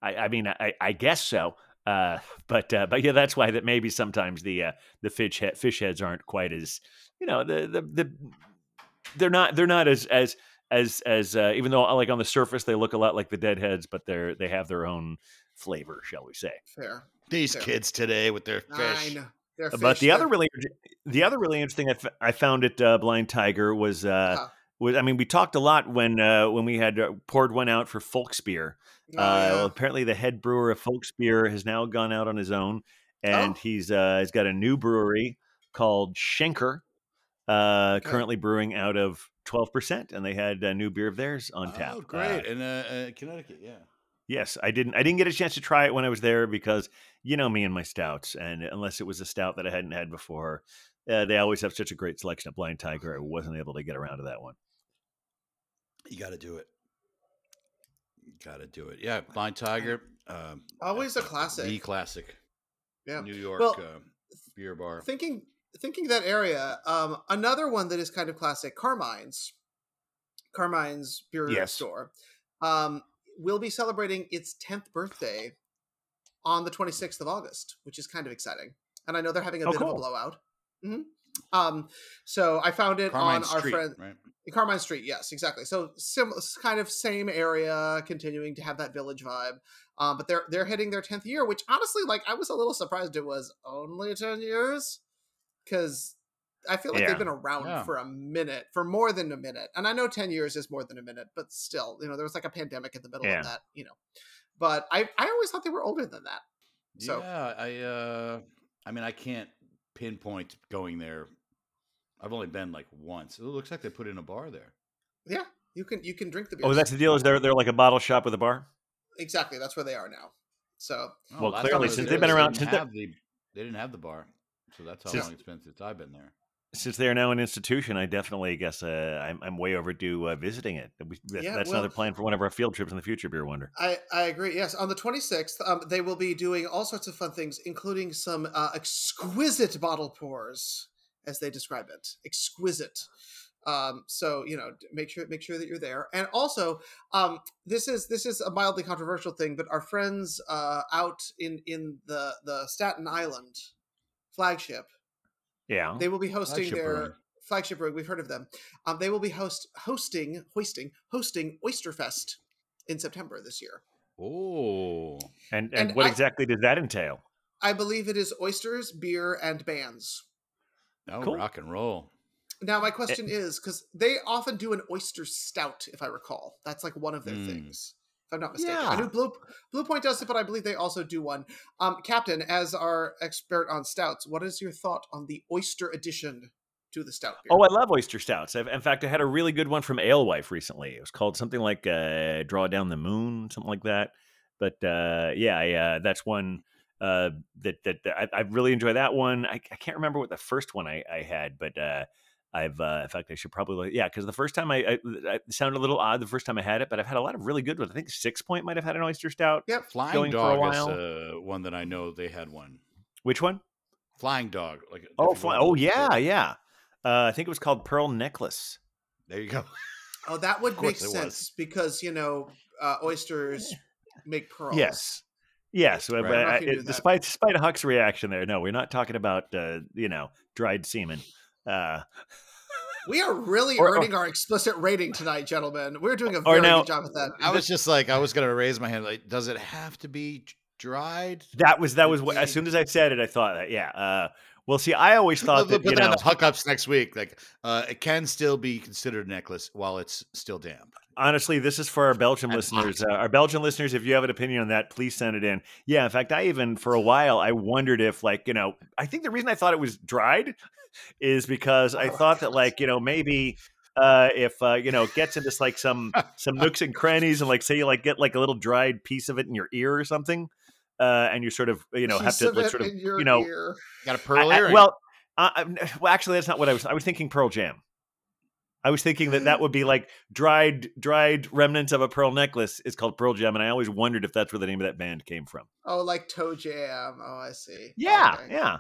I, I mean, I, I guess so. Uh, but uh, but yeah, that's why that maybe sometimes the uh, the Phish he- Phish heads aren't quite as you know the the the they're not they're not as as as as uh, even though like on the surface they look a lot like the Deadheads, but they're they have their own flavor, shall we say? Fair. These Yeah. kids today with their Phish. Nine. They're Uh, but the other really the other really interesting I, f- I found at uh, Blind Tiger was uh, Uh-huh. was I mean we talked a lot when uh, when we had uh, poured one out for Folksbier. Oh, uh, yeah. well, apparently the head brewer of Folksbier has now gone out on his own, and Oh. he's uh, he's got a new brewery called Schenker, uh, Okay. currently brewing out of twelve percent, and they had a new beer of theirs on tap. Oh, great! in uh, uh, Connecticut, yeah. Yes, I didn't. I didn't get a chance to try it when I was there because you know me and my stouts, and unless it was a stout that I hadn't had before, uh, they always have such a great selection of Blind Tiger. I wasn't able to get around to that one. You got to do it. You got to do it. Yeah, Blind Tiger. Um, Always a classic. The classic. classic. Yeah. New York Well, uh, beer bar. thinking thinking that area um another one that is kind of classic carmine's carmine's beer Yes. store um will be celebrating its 10th birthday on the 26th of august which is kind of exciting and i know they're having a Oh, bit of a cool. blowout hmm um so i found it Carmine on our Street, friend right? Carmine Street, yes, exactly. So sim- kind of same area, continuing to have that village vibe. Um, but they're they're hitting their tenth year, which honestly, like, I was a little surprised it was only ten years, because I feel like Yeah. they've been around Yeah. for a minute, for more than a minute. And I know ten years is more than a minute, but still, you know, there was like a pandemic in the middle Yeah. of that, you know. But I I always thought they were older than that. So yeah, I uh I mean I can't pinpoint going there. I've only been like once. It looks like they put in a bar there. yeah, you can you can drink the beer. Oh, that's the deal. Is they're they're like a bottle shop with a bar? exactly that's where they are now. So Well, last clearly, time I was since they've been they around- didn't since they- have the they didn't have the bar, so that's how Since- long it's been since I've been there. Since they are now an institution, I definitely guess uh, I'm I'm way overdue uh, visiting it. We, that- Yeah, that's well- another plan for one of our field trips in the future. Beer Wonder. I, I agree. Yes, on the 26th, um, they will be doing all sorts of fun things, including some uh, exquisite bottle pours, as they describe it. Exquisite. Um, so you know, make sure make sure that you're there. And also, um, this is this is a mildly controversial thing, but our friends uh, out in in the the Staten Island flagship, Yeah. they will be hosting Flagship their Brewing. flagship brewing. We've heard of them. Um, they will be host hosting hoisting hosting Oysterfest in September this year. Oh, and and, and what I- exactly does that entail? I believe it is oysters, beer, and bands. no Cool. Oh, rock and roll. Now, my question is because they often do an oyster stout, if I recall. That's like one of their Mm. things, if I'm not mistaken. Yeah. I knew Blue Blue Point does it, but I believe they also do one. Um, Captain, as our expert on stouts, what is your thought on the oyster addition to the stout beer? Oh, I love oyster stouts. I've, in fact, I had a really good one from Alewife recently. It was called something like uh, "Draw Down the Moon," something like that. But uh, yeah, I, uh, that's one uh, that that I, I really enjoy that one. I, I can't remember what the first one I, I had, but uh, I've uh, in fact I should probably yeah because the first time I, I, I sounded a little odd the first time I had it, but I've had a lot of really good ones. I think Sixpoint might have had an oyster stout. Yeah, Flying Going for a Dog is uh, one that I know they had one. Which one? Flying Dog, like Oh, fly, oh yeah, store. yeah. Uh, I think it was called Pearl Necklace. There you go. Oh, that would make course it was. sense because you know uh, oysters make pearls. Yes. Yes, but- Right. but I I- if you knew it- that. despite despite Huck's reaction there, no, we're not talking about uh, you know dried semen. Uh, We are really Or- or- earning our explicit rating tonight, gentlemen. We're doing a very now- good job at that. I was just like, I was gonna raise my hand. Like, does it have to be dried? that was that was what, as soon as I said it, I thought that yeah. Uh, well, see, I always thought We'll that put you that know hookups next week. Like, uh, it can still be considered a necklace while it's still damp. honestly, this is for our Belgian That's listeners. Uh, our Belgian listeners, if you have an opinion on that, please send it in. Yeah, in fact, I even for a while I wondered if like you know I think the reason I thought it was dried is because I Oh, thought that like you know maybe uh if uh you know gets into like some some nooks and crannies and like say you like get like a little dried piece of it in your ear or something uh and you sort of you know have to like sort of you know ear. Got a I- pearl I- earring. well I'm- well actually that's not what I was I was thinking Pearl Jam I was thinking that that would be like dried dried remnants of a pearl necklace is called Pearl Jam and I always wondered if that's where the name of that band came from Oh, like toe jam. Oh, I see. yeah Okay. yeah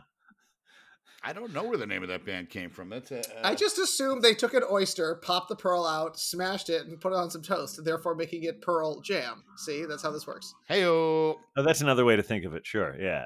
I don't know where the name of that band came from. That's a, uh, I just assumed they took an oyster, popped the pearl out, smashed it, and put it on some toast, therefore making it pearl jam. See, that's how this works. hey oh, that's another way to think of it sure yeah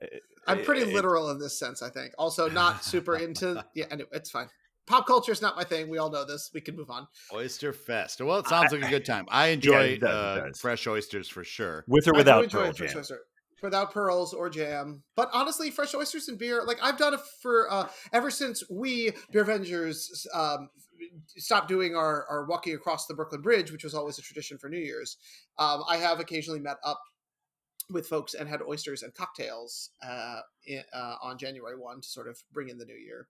uh, I'm pretty it- literal in this sense, I think. Also, not super into. Yeah, anyway, it's fine. pop culture is not my thing. We all know this. We can move on. Oyster Fest. Well, it sounds like a good time. I enjoy it does, uh, fresh oysters for sure. With or without pearl a fresh jam. Without pearls or jam, but honestly, fresh oysters and beer. Like I've done it for uh, ever since we Beer Avengers um, stopped doing our, our walking across the Brooklyn Bridge, which was always a tradition for New Year's. Um, I have occasionally met up with folks and had oysters and cocktails uh, in, uh, on January one to sort of bring in the new year.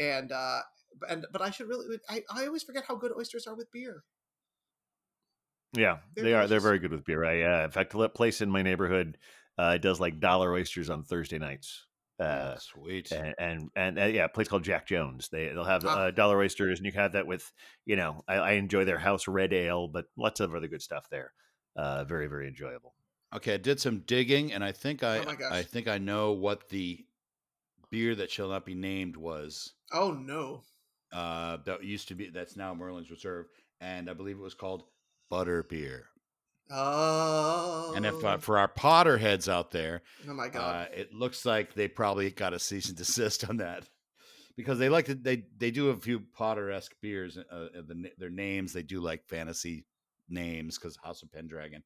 And uh, and but I should really I, I always forget how good oysters are with beer. Yeah, They're they are. They're very good with beer. I, uh, in fact, a place in my neighborhood uh, it does like dollar oysters on Thursday nights. Uh, sweet. and and, and uh, yeah, a place called Jack Jones. They they'll have Ah. uh, dollar oysters, and you can have that with you know. I, I enjoy their house red ale, but lots of other good stuff there. Uh, very very enjoyable. Okay, I did some digging, and I think I Oh. I think I know what the beer that shall not be named was. Oh no! Uh, that used to be that's now Merlin's Reserve, and I believe it was called Butter Beer. Oh, And if uh, for our Potter heads out there, oh my god! uh, it looks like they probably got a cease and desist on that because they like to they they do a few Potter esque beers. Uh, uh, the, their names they do like fantasy names because House of Pendragon.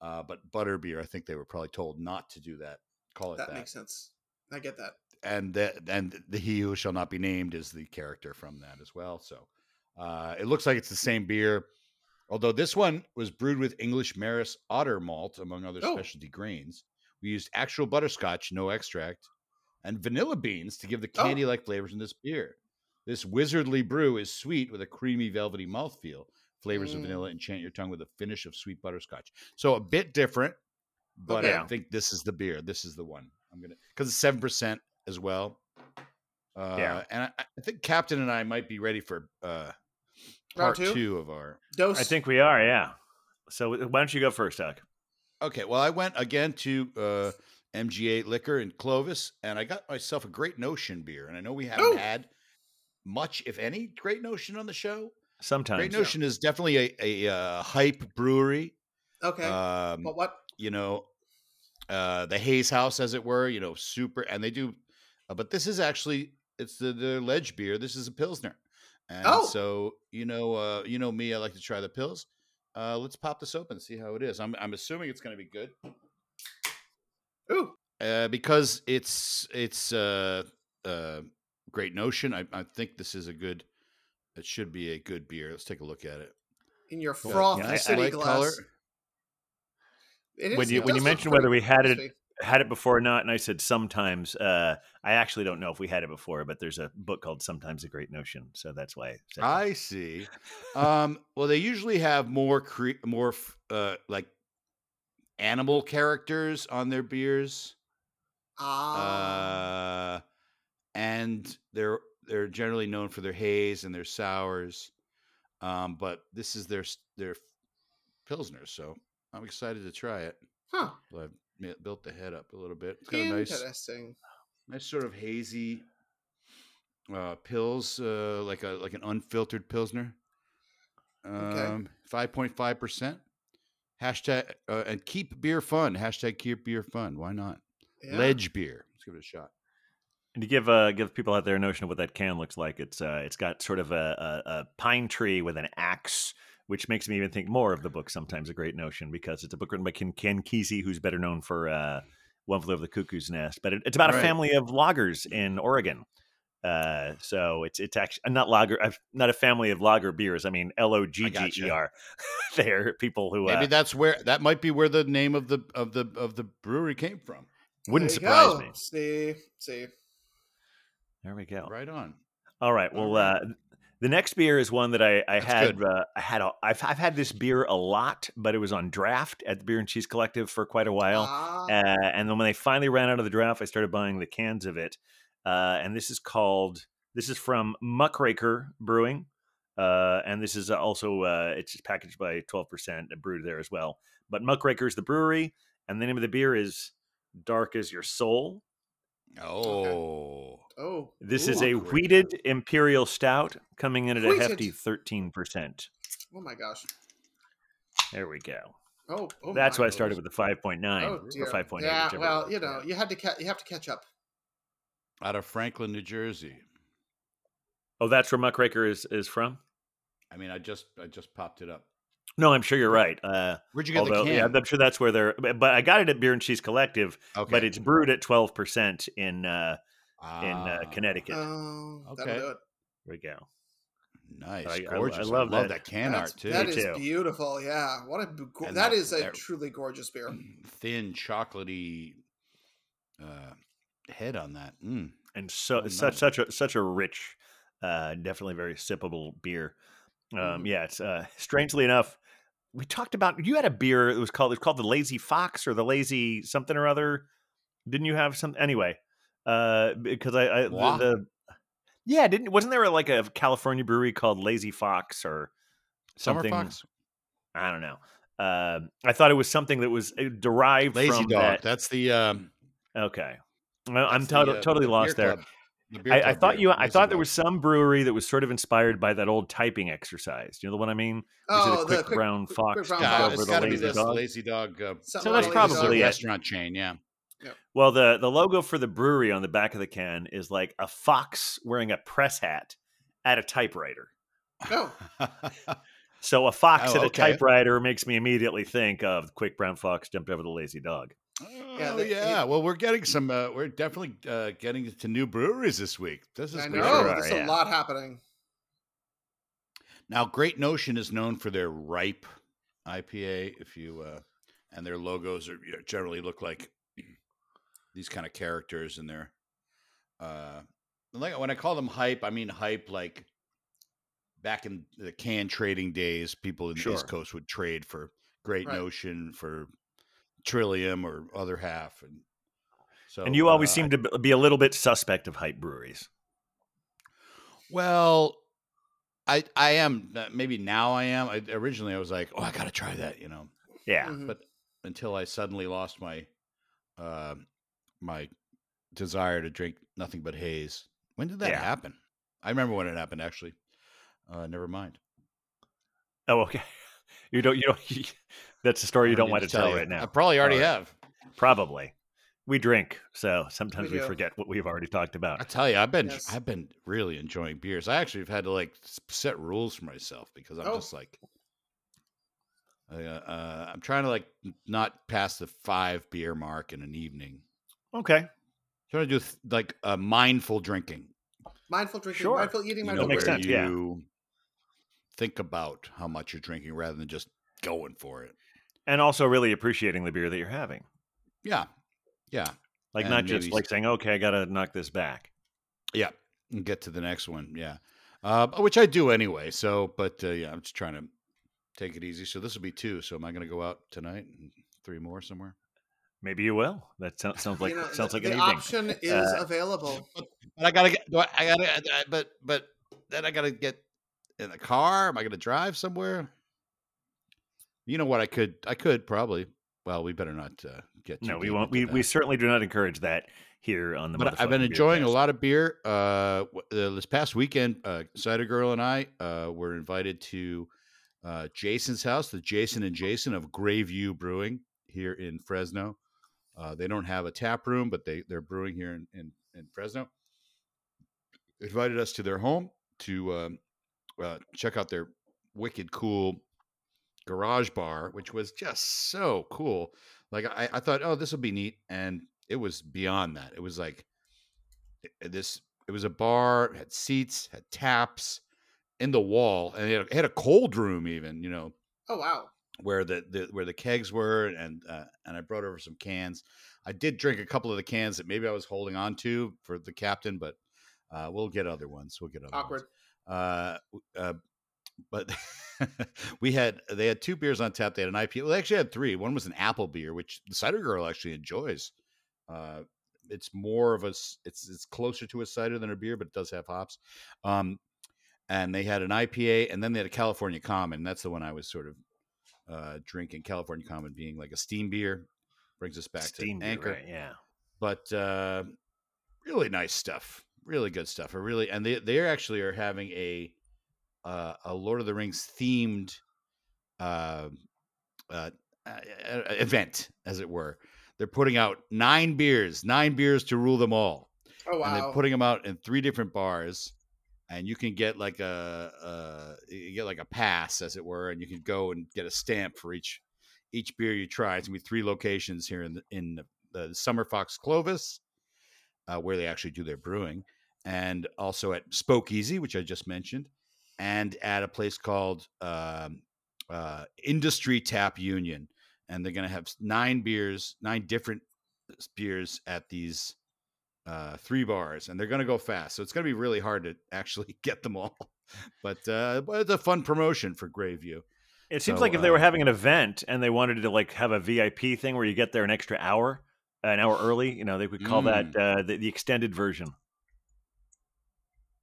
Uh, but Butterbeer, I think they were probably told not to do that. Call it that, that. makes sense. I get that. and the, and the he who shall not be named is the character from that as well. So uh, it looks like it's the same beer, although this one was brewed with English Maris Otter malt among other Oh. specialty grains. We used actual butterscotch, no extract, and vanilla beans to give the Oh. candy-like flavors in this beer. This wizardly brew is sweet with a creamy, velvety mouthfeel. Flavors of Mm. vanilla enchant your tongue with a finish of sweet butterscotch. So a bit different, but Okay. I think this is the beer. This is the one I'm gonna because it's seven percent as well. Uh, Yeah. and I, I think Captain and I might be ready for uh, part two? two of our. Dose. I think we are. Yeah. So why don't you go first, Doc? Okay, well, I went again to uh, MG8 Liquor in Clovis, and I got myself a Great Notion beer. And I know we haven't Ooh. had much, if any, Great Notion on the show. Sometimes. Great Notion is definitely a, a, uh hype brewery. okay. Um, but what? you know, uh, the Hayes House, as it were, you know, super, and they do, uh, but this is actually it's the the ledge beer. This is a pilsner, and Oh. so you know, uh, you know me, I like to try the pills. Uh, let's pop this open, see how it is. I'm I'm assuming it's going to be good Ooh. uh, because it's it's uh, uh, Great Notion. I, I think this is a good. It should be a good beer. Let's take a look at it. In your Yeah, frothy yeah, I- I city glass. color. It is, When you- it when you mentioned whether we had it- crispy. Had it before or not, and I said sometimes. Uh, I actually don't know if we had it before, but there's a book called "Sometimes a Great Notion," so that's why. I. I see. Um, well, they usually have more cre- more f- uh, like animal characters on their beers, Ah. uh, and they're they're generally known for their haze and their sours. Um, but this is their their pilsner, so I'm excited to try it. huh. Well, I've ma- built the head up a little bit. It's got a nice Interesting. nice sort of hazy uh pills uh like a like an unfiltered pilsner. Um 5.5 percent. Hashtag uh, and keep beer fun. Hashtag keep beer fun. Why not? Yeah. ledge beer. Let's give it a shot. And to give uh, give people out there a notion of what that can looks like, it's uh, it's got sort of a, a, a pine tree with an axe, which makes me even think more of the book. Sometimes a great notion because it's a book written by Ken, Ken Kesey, who's better known for uh, One Flew Over the Cuckoo's Nest. But it, it's about a family of loggers in Oregon. Uh, so it's it's actually not lager, uh, not a family of lager beers. I mean L O G G E R. They're people who maybe uh, that's where that might be where the name of the of the of the brewery came from wouldn't surprise go. me. See, see. There we go. right on All right. Well, uh, the next beer is one that I, I had. Uh, I had. A, I've I've had this beer a lot, but it was on draft at the Bier and Cheese Collective for quite a while. Ah. Uh, and then when they finally ran out of the draft, I started buying the cans of it. Uh, and this is called. This is from Muckraker Brewing. Uh, and this is also uh, it's packaged by twelve percent brewed there as well. But Muckraker is the brewery, and the name of the beer is Dark as Your Soul. oh oh. This Ooh. is a Muckraker. wheated imperial stout coming in at a hefty 13%. Oh my gosh. There we go. Oh, oh That's my. why I started with the 5.9 Oh or 5.8. Yeah, well, you know, you had to ca- you have to catch up. out of franklin new jersey Oh, that's where Muckraker is is from. I mean, I just I just popped it up. No, I'm sure you're right. Uh, Where'd you get although, the can? yeah, I'm sure that's where they're. But but I got it at Bier and Cheese Collective, okay. but it's brewed at 12 percent in uh, in uh, Ah, Connecticut. Oh, Okay. that'll do it. there we go. Nice, I- I- I gorgeous. I love love, that. that, can That's- art too. That Me is too. beautiful. Yeah. What a go- that that- is a that- truly gorgeous beer. Thin, chocolatey uh, head on that. Mm. and so Oh, it's such nice. such a such a rich, uh, definitely very sippable beer. Um, Mhm. Yeah, it's uh, strangely enough, we talked about you had a beer. It was called it was called the Lazy Fox or the Lazy something or other. Didn't you have some anyway? Uh, because I, I the, the yeah didn't wasn't there like a California brewery called Lazy Fox or Summer something? Fox, I don't know. Uh, I thought it was something that was uh, derived Lazy from Dog. that. That's the. Um, Okay, well, I'm the, totally uh, totally the lost there. the I, I thought you. I thought there was some brewery that was sort of inspired by that old typing exercise. Do you know what I mean? Oh, the quick brown quick- fox quick brown Yeah, fox. over it's the got to be lazy this dog. Lazy Dog. Uh, So that's probably Dog. restaurant chain. Yeah. Well, the the logo for the brewery on the back of the can is like a fox wearing a press hat at a typewriter. Oh, So a fox Oh, at a okay. typewriter makes me immediately think of the quick brown fox jumped over the lazy dog. Oh, Yeah, yeah. the- well, we're getting some. Uh, we're definitely uh, getting to new breweries this week. This is I know. sure. are, There's yeah. a lot happening. Now, Great Notion is known for their ripe IPA. If you uh, and their logos are you know, generally look like these kind of characters, and they're uh, like when I call them hype, I mean hype like back in the can trading days. People in the East Coast would trade for Great Right. Notion for Trillium or other half, and so and you always uh, seem to be a little bit suspect of hype breweries. Well, I I am uh, maybe now I am. I, originally, I was like, oh, I gotta try that, you know. Yeah. Mhm. But until I suddenly lost my uh, my desire to drink nothing but haze. When did that Yeah. happen? I remember when it happened. Actually, uh, never mind. Oh, okay. You don't. You don't. that's a story you don't want to tell you. right now. I probably already All right. have. Probably. We drink, so sometimes We we, forget what we've already talked about. I tell you, I've been Yes. I've been really enjoying beers. I actually have had to like set rules for myself because I'm Oh. just like, I, uh, uh, I'm trying to like not pass the five beer mark in an evening. Okay. trying to do th- like uh, mindful drinking. Mindful drinking, Sure. mindful eating, You mindful know, makes where sense, yeah. You think about how much you're drinking rather than just going for it. And also really appreciating the beer that you're having. Yeah, yeah, Like And not just like saying, okay, I got to knock this back. yeah. And get to the next one. Yeah, uh, which I do anyway. So, but uh, yeah, I'm just trying to take it easy. So this will be two. So am I going to go out tonight and three more somewhere? Maybe you will. That sounds, sounds like You know, sounds the, like an the evening. option is Uh, available. But I gotta get. do I, I gotta. But but then I gotta get in the car. Am I gonna drive somewhere? You know what? I could. I could probably. Well, we better not uh, get. too No, we won't. into We, we certainly do not encourage that here on the. But I've been Motherfucking enjoying a lot of beer. Uh, uh, this past weekend, uh, Cider Girl and I uh, were invited to uh, Jason's house, the Jason and Jason of Grayview Brewing here in Fresno. Uh, they don't have a tap room, but they they're brewing here in in, in Fresno. Invited us to their home to um, uh, check out their wicked cool garage bar, which was just so cool. Like I, I thought, oh, this will be neat, and it was beyond that. It was like this. It was a bar, had seats, had taps in the wall, and it had a cold room even. You know, Oh wow. Where the, the where the kegs were, and uh, and I brought over some cans. I did drink a couple of the cans that maybe I was holding on to for the captain, but uh, we'll get other ones. We'll get other Awkward. Ones. Uh, uh, but we had they had two beers on tap. They had an IPA. Well, they actually had three. One was an apple beer, which the cider girl actually enjoys. Uh, it's more of a it's it's closer to a cider than a beer, but it does have hops. Um, and they had an IPA, and then they had a California Common. That's the one I was sort of uh, drinking. California Common being like a steam beer, brings us back Steam to beer, Anchor right, Yeah. but uh, really nice stuff. Really good stuff. I really and they they actually are having a uh, a Lord of the Rings themed uh, uh, uh, event, as it were. They're putting out nine beers, nine beers to rule them all, Oh wow! and they're putting them out in three different bars. And you can get like a, a you get like a pass, as it were, and you can go and get a stamp for each each beer you try. It's gonna be three locations here in the, in the, the Summer Fox Clovis, uh, where they actually do their brewing, and also at Spokeasy, which I just mentioned, and at a place called um, uh, Industry Tap Union, and they're gonna have nine beers, nine different beers at these uh, three bars, and they're going to go fast. So it's going to be really hard to actually get them all. But, uh, but it's a fun promotion for Grayview. It seems So, like if they were uh, having an event and they wanted to like have a VIP thing where you get there an extra hour, an hour early, you know, they would call that uh, the, the extended version.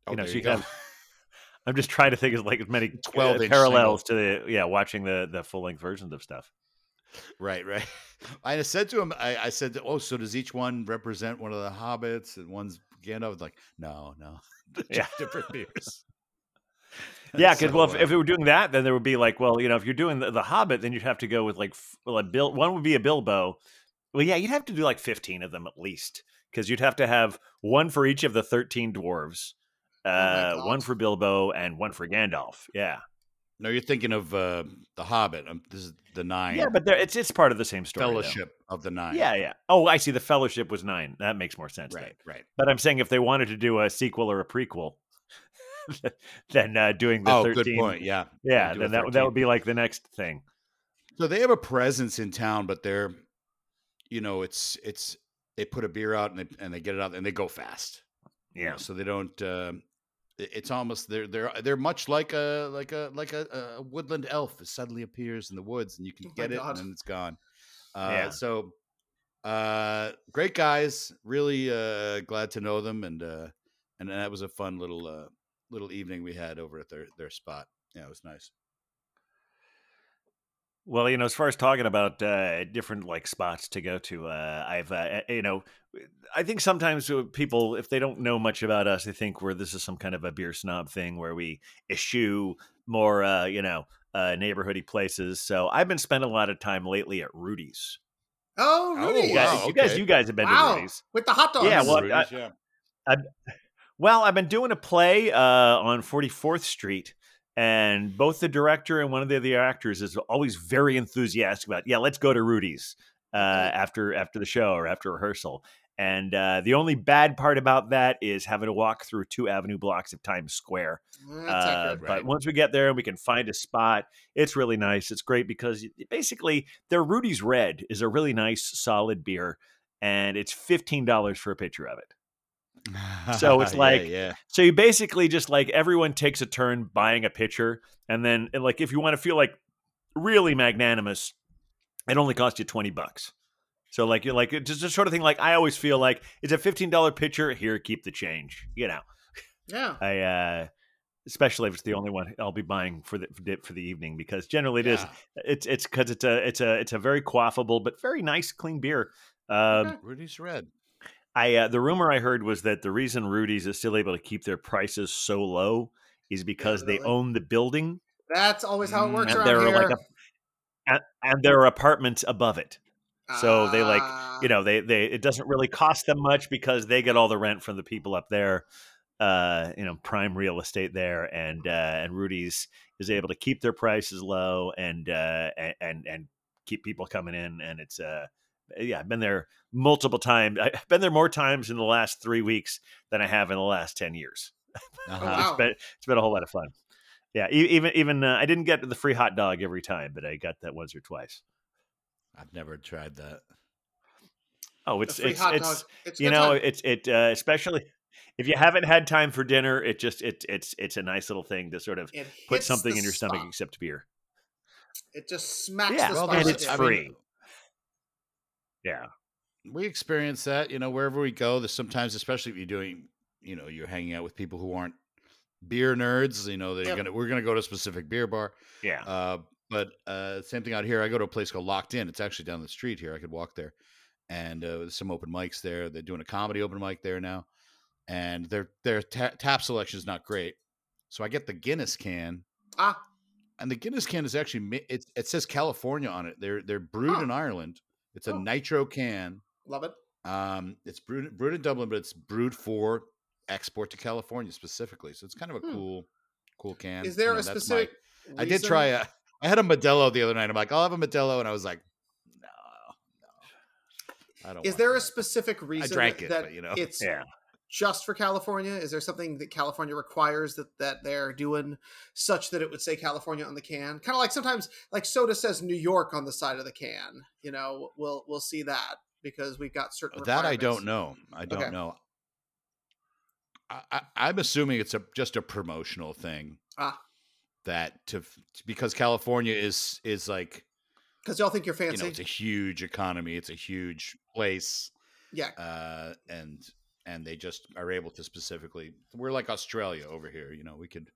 Oh, you know, so you have, I'm just trying to think of like as many 12 uh, parallels to the yeah watching the the full length versions of stuff. Right, right. I said to him, I, I said, "Oh, so does each one represent one of the hobbits and one's Gandalf?" Like, no, no, Yeah. different beers. Yeah, because So, well, if, uh, if we were doing that, then there would be like, well, you know, if you're doing the, the Hobbit, then you'd have to go with like, well, a Bill. One would be a Bilbo. Well, yeah, you'd have to do like 15 of them at least, because you'd have to have one for each of the 13 dwarves, uh, one God. for Bilbo and one for Gandalf. Yeah, no, you're thinking of uh, the Hobbit. Um, this is the nine yeah, but there, it's it's part of the same story. though. Fellowship of the Nine. Yeah, yeah. Oh, I see. The Fellowship was nine. That makes more sense. then. right, right. But I'm saying if they wanted to do a sequel or a prequel, then uh, doing the Oh, 13, good point. Yeah, Yeah, then that, that would be like the next thing. So they have a presence in town, but they're, you know, it's it's they put a beer out and they and they get it out and they go fast. you know, Yeah. so they don't. it- it's almost they're they're they're much like a like a like a, a woodland elf that suddenly appears in the woods and you can Oh get it God. and then it's gone. Uh, Yeah. So, uh, great guys. Really uh, glad to know them and uh, and that was a fun little uh, little evening we had over at their their spot. Yeah, it was nice. Well, you know, as far as talking about uh, different like spots to go to, uh, I've uh, you know, I think sometimes uh, people, if they don't know much about us, they think we're this is some kind of a beer snob thing where we eschew more, uh, you know, uh, neighborhoody places. So I've been spending a lot of time lately at Rudy's. Oh, Oh, Rudy. You guys, wow, you guys, you guys have been to Rudy's. With the hot dogs. Yeah, well, Rudy's, I- yeah. Well, I've been doing a play uh, on 44th Street, and both the director and one of the other actors is always very enthusiastic about, yeah, let's go to Rudy's uh, after after the show or after rehearsal. And uh, the only bad part about that is having to walk through two avenue blocks of Times Square. That's Uh, but Right. once we get there and we can find a spot, it's really nice. It's great because basically their Rudy's Red is a really nice, solid beer, and it's fifteen dollars for a pitcher of it. So it's like- yeah, So you basically just like everyone takes a turn buying a pitcher, and then and like if you want to feel like really magnanimous, it only costs you twenty bucks. So like you're like it's just the sort of thing. Like I always feel like it's a fifteen dollar pitcher. Here, keep the change. You know, Yeah. I uh especially if it's the only one I'll be buying for the dip for the evening because generally it is Yeah. it's it's because it's a it's a it's a very quaffable but very nice clean beer. Um, Okay. Rudy's Red. I uh, the rumor I heard was that the reason Rudy's is still able to keep their prices so low is because they really? own the building That's always how it Mm, works and there are here. like a and, and there are apartments above it. so they, like, Ah. You know, they they it doesn't really cost them much because they get all the rent from the people up there. Uh, you know, prime real estate there, and uh, and Rudy's is able to keep their prices low and uh, and and keep people coming in, and it's uh yeah, I've been there multiple times. I've been there more times in the last three weeks than I have in the last ten years. Uh-huh. wow. It's been it's been a whole lot of fun. Yeah, e- even even uh, I didn't get the free hot dog every time, but I got that once or twice. I've never tried that. Oh, it's it's it's. It's you know time. it's it uh, especially if you haven't had time for dinner, it just it it's it's a nice little thing to sort of put something in your stomach except beer. It just smacks Yeah, the well, spot. and right it's there. free. Yeah, we experience that you know wherever we go there's sometimes especially if you're doing you know you're hanging out with people who aren't beer nerds you know they're Yep. gonna we're gonna go to a specific beer bar yeah. uh but uh same thing out here i go to a place called locked in it's actually down the street here i could walk there and uh, there's some open mics there they're doing a comedy open mic there now and their their ta- tap selection is not great so i get the guinness can Ah, and the Guinness can is actually it, it says California on it. They're they're brewed Oh. in Ireland. It's a Oh. nitro can. love it. Um, it's brewed brewed in Dublin, but it's brewed for export to California specifically. So it's kind of a Hmm. cool, cool can. Is there You know, a that's my- specific? I did try a. I had a Modelo the other night. I'm like, I'll have a Modelo, and I was like, no, no, I don't. Is there a specific reason I drank it, that but, you know. it's Yeah. Just for California? Is there something that California requires that that they're doing such that it would say California on the can? Kind of like sometimes like soda says New York on the side of the can. You know, we'll we'll see that because we've got certain That I don't know. I don't Okay. know. I, I'm assuming it's a just a promotional thing Ah, that to because California is is like because y'all think you're you fancy. know it's a huge economy, it's a huge place, yeah, uh, and and they just are able to specifically. We're like Australia over here. You know, we could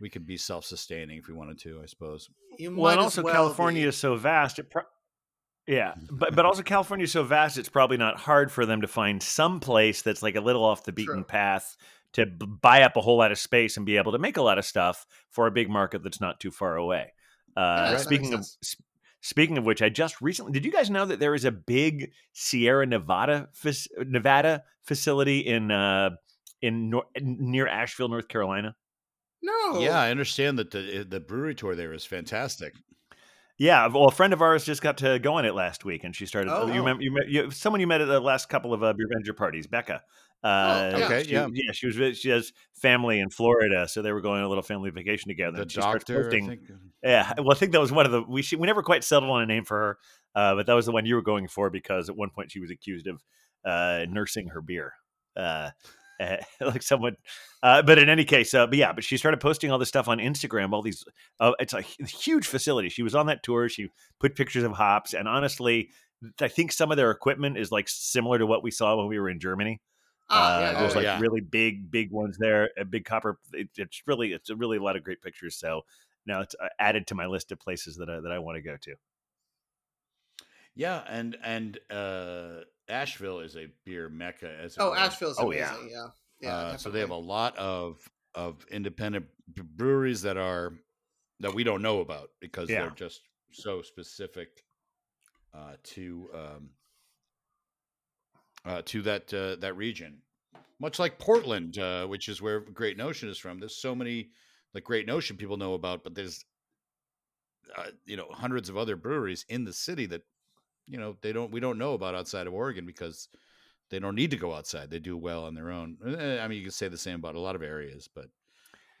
we could be self sustaining if we wanted to. I suppose. Well, and also well California be. is so vast. It pro- yeah, but but also California is so vast. It's probably not hard for them to find some place that's like a little off the beaten True. path to b- buy up a whole lot of space and be able to make a lot of stuff for a big market that's not too far away. Uh, Yeah, speaking of sense. s- speaking of which, I just recently did you guys know that there is a big Sierra Nevada Nevada facility in uh, in nor- near Asheville, North Carolina? no. Yeah, I understand that the the brewery tour there is fantastic. Yeah, well, a friend of ours just got to go on it last week, and she started. Oh. you remember? You, you someone you met at the last couple of uh, Beer Venture parties, Becca. Uh, yeah. Okay, she- yeah. yeah. She was. She has family in Florida, so they were going on a little family vacation together. The and doctor, I think. Yeah, well, I think that was one of the we she, we never quite settled on a name for her, uh, but that was the one you were going for because at one point she was accused of uh, nursing her beer, uh, eh, like someone. Uh, but in any case, uh, but yeah, but she started posting all this stuff on Instagram. All these, uh, it's a huge facility. She was on that tour. She put pictures of hops, and honestly, I think some of their equipment is like similar to what we saw when we were in Germany. Ah, Uh, there's Oh, like yeah. really big, big ones there. A big copper. It, it's really, it's a really a lot of great pictures. So now it's uh, added to my list of places that I, that I want to go to. Yeah, and and uh, Asheville is a beer mecca. As Oh, were. Asheville's Oh, amazing. yeah. Yeah. Yeah. Uh, so they have a lot of of independent breweries that are that we don't know about because Yeah. they're just so specific uh, to um, uh, to that uh, that region. Much like Portland, uh, which is where Great Notion is from. There's so many like Great Notion people know about, but there's uh, you know hundreds of other breweries in the city that you know they don't we don't know about outside of Oregon because they don't need to go outside. They do well on their own. Eh, I mean, you can say the same about a lot of areas, but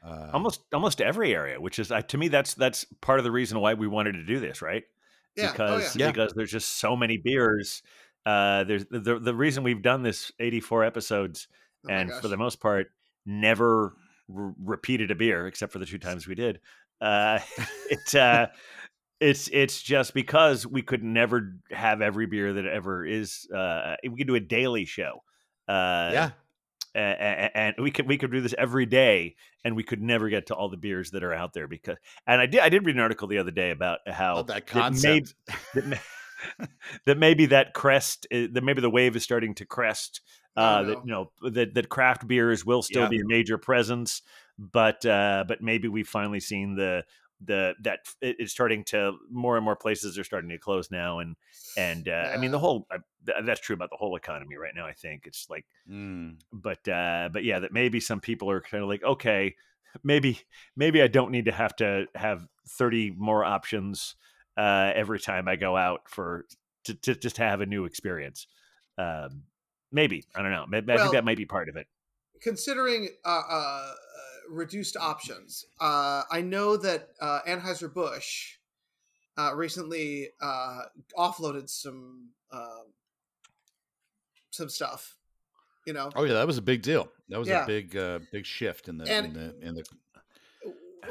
uh, almost almost every area, which is uh, to me that's that's part of the reason why we wanted to do this, right? Yeah. Because oh, yeah. Yeah. because there's just so many beers. Uh, there's the the reason we've done this 84 episodes Oh and for the most part never r- repeated a beer except for the two times we did. Uh, it uh, it's it's just because we could never have every beer that ever is. Uh, we could do a daily show. Uh, yeah, a- a- and we could we could do this every day and we could never get to all the beers that are out there because and I did I did read an article the other day about how love that concept. that, may, that maybe that crest i- that maybe the wave is starting to crest uh Oh, that you know that that craft beers will still Yeah. be a major presence but uh but maybe we've finally seen the the that it- it's starting to more and more places are starting to close now and and uh, I mean the whole uh, th- that's true about the whole economy right now I think it's like Mm. but uh but yeah that maybe some people are kind of like okay maybe maybe i don't need to have to have 30 more options uh every time i go out for to, to just have a new experience um maybe i don't know maybe, i think that might be part of it considering uh, uh, uh, reduced options, uh, I know that uh, Anheuser Busch uh, recently uh, offloaded some um some stuff. You know, Oh yeah, that was a big deal. That was Yeah. a big uh, big shift in the And- in the in the.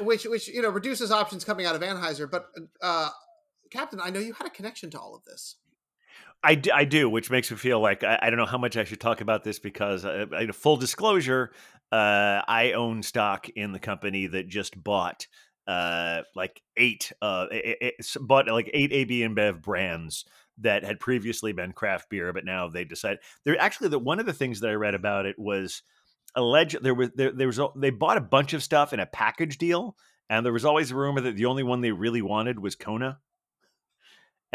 which which you know reduces options coming out of Anheuser. But uh, Captain, I know you had a connection to all of this. I do, I do, which makes me feel like I, I don't know how much I should talk about this because, uh, I, full disclosure, uh, I own stock in the company that just bought uh, like eight, uh, it, it- bought like eight AB InBev brands that had previously been craft beer, but now they decided they're actually the one of the things that I read about it was alleged there was there, there was a- they bought a bunch of stuff in a package deal, and there was always a rumor that the only one they really wanted was Kona,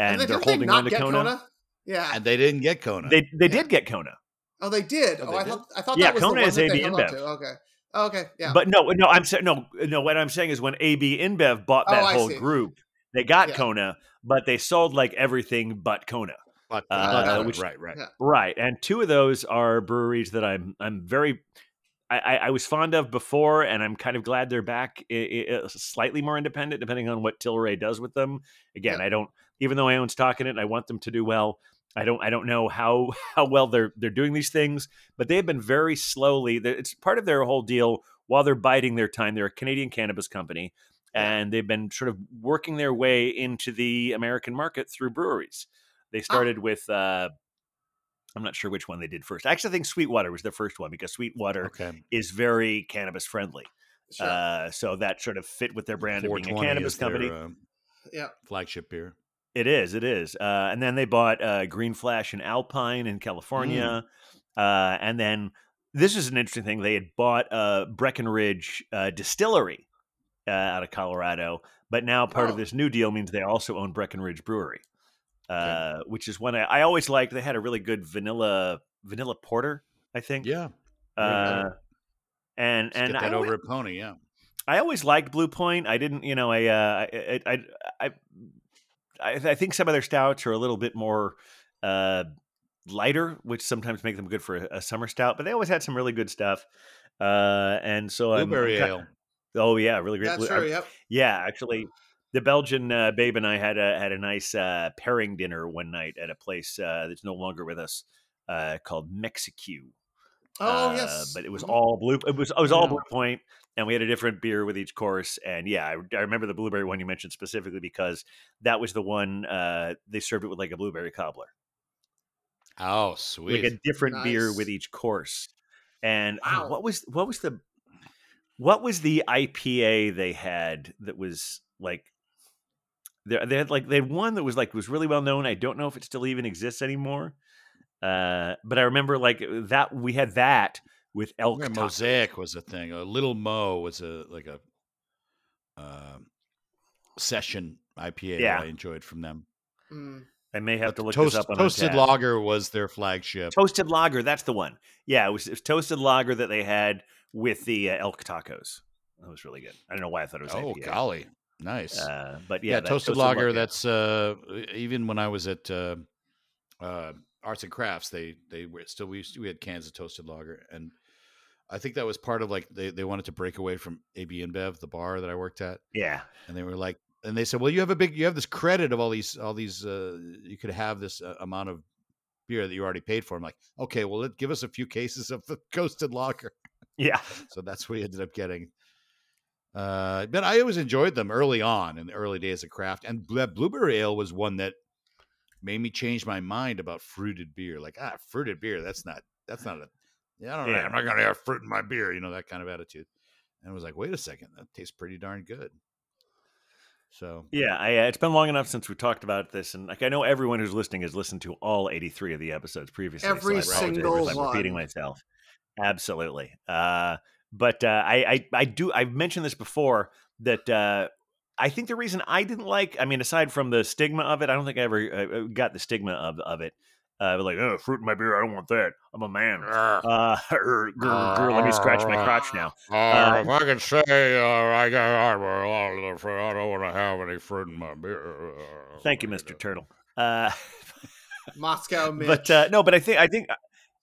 and, they- they're didn't they holding on to get Kona. Yeah, And they didn't get Kona. They they Yeah. did get Kona. Oh, they did. Oh, Oh, they I did? thought I thought Yeah, that was Kona the one is AB InBev. Okay. Oh, okay. Yeah. But no, no, I'm saying no, no. What I'm saying is when AB InBev bought Oh, that I whole see. group, they got Yeah. Kona, but they sold like everything but Kona. But, Uh, uh, which- right, right. Yeah. Right, and two of those are breweries that I'm I'm very I, I, I was fond of before, and I'm kind of glad they're back. I, I, slightly more independent, depending on what Tilray does with them. Again, Yeah. I don't, even though I own stock in it, and I want them to do well. I don't I don't know how how well they're they're doing these things, but they've been very slowly. It's part of their whole deal. While they're biding their time, they're a Canadian cannabis company, and they've been sort of working their way into the American market through breweries. They started with. Uh, I'm not sure which one they did first. I actually think Sweetwater was the first one because Sweetwater Okay. is very cannabis friendly. Sure. Uh, so that sort of fit with their brand of being a cannabis is their, company. uh, yeah. flagship beer. It is. It is. Uh, and then they bought uh, Green Flash and Alpine in California. Uh, and then this is an interesting thing. They had bought uh, Breckenridge uh, Distillery uh, out of Colorado, but now part Oh. of this new deal means they also own Breckenridge Brewery, uh, which is one I, I always liked. They had a really good vanilla vanilla porter, I think. Yeah. Uh, and and get I that always, over at Pony. Yeah. I always liked Blue Point. I didn't, you know, I, uh, I, I, I, I, I think some of their stouts are a little bit more uh, lighter, which sometimes make them good for a, a summer stout. But they always had some really good stuff. Uh, and so I'm- I'm, Blueberry ale. Oh yeah, really great. That's blue- true. I- Yep. yeah, actually, the Belgian uh, babe and I had a had a nice uh, pairing dinner one night at a place uh, that's no longer with us uh, called Mexicue. Oh Uh, yes. but it was Mhm. all blue. It was it was all Yeah. Blue Point, and we had a different beer with each course. And yeah, I, I remember the blueberry one you mentioned specifically because that was the one uh, they served it with like a blueberry cobbler, Oh, sweet. like a different beer with each course. And oh, what was what was the what was the IPA they had that was like they they had like they had one that was like was really well known. I don't know if it still even exists anymore. Uh, but I remember like that we had that with elk tacos. Mosaic was a thing. A Little Mo was a like a um session IPA Yeah. that I enjoyed from them. Mm. I may have But to look Toast, this up on Toasted Untappd. Lager was their flagship. Toasted lager, that's the one. Yeah, it was, it was toasted lager that they had with the uh, elk tacos. That was really good. I don't know why I thought it was. oh, IPA. golly, nice. Uh, but yeah, yeah, that toasted, lager. Lager, That's uh, even when I was at uh, uh, Arts and Crafts, they they were still we used to, we had cans of toasted lager, and I think that was part of like they they wanted to break away from AB InBev, the bar that I worked at, yeah, and they were like, and they said, well, you have a big, you have this credit of all these all these, uh, you could have this uh, amount of beer that you already paid for. I'm like, okay, well, let, give us a few cases of the toasted lager. yeah, So that's what we ended up getting. Uh, but I always enjoyed them early on in the early days of craft, and Bl- blueberry ale was one that made me change my mind about fruited beer. Like ah, fruited beer, that's not that's not a yeah, I don't know. Yeah. I'm not gonna have fruit in my beer, you know that kind of attitude. And I was like, wait a second, that tastes pretty darn good. So yeah. I, uh, it's been long enough since we talked about this, and like I know everyone who's listening has listened to all 83 of the episodes previously. Every apologize single if I'm repeating one. myself. Absolutely. Uh, but uh, I, I, I do. I've mentioned this before that uh, I think the reason I didn't like, I mean, aside from the stigma of it, I don't think I ever uh, got the stigma of of it. Uh, like, oh, fruit in my beer, I don't want that. I'm a man. Uh, er, grr, grr, let me scratch my crotch now. Uh, if I can say uh, I got a lot of the fruit, I don't want to have any fruit in my beer. Thank you, Mr. Turtle. Uh, Moscow Mitch. but uh, no, but I think I think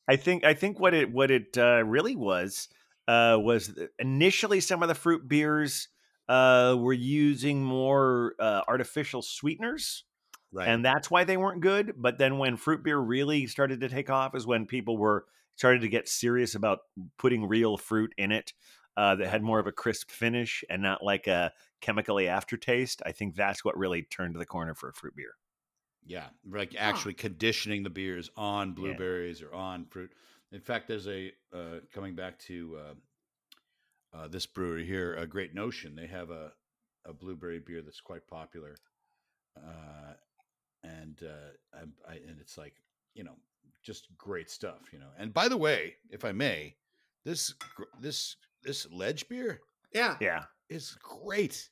I think I think what it what it uh, really was uh, was initially some of the fruit beers uh, were using more uh, artificial sweeteners, Right. and that's why they weren't good. But then when fruit beer really started to take off, is when people were started to get serious about putting real fruit in it. Uh, that had more of a crisp finish and not like a chemically aftertaste. I think that's what really turned the corner for a fruit beer. Yeah, like actually conditioning the beers on blueberries or on fruit. In fact, there's a uh, coming back to uh, uh, this brewery here, a Great Notion. They have a a blueberry beer that's quite popular, uh, and uh, I, I, and it's like you know just great stuff, you know. And by the way, if I may, this this this ledge beer yeah. Yeah, is great.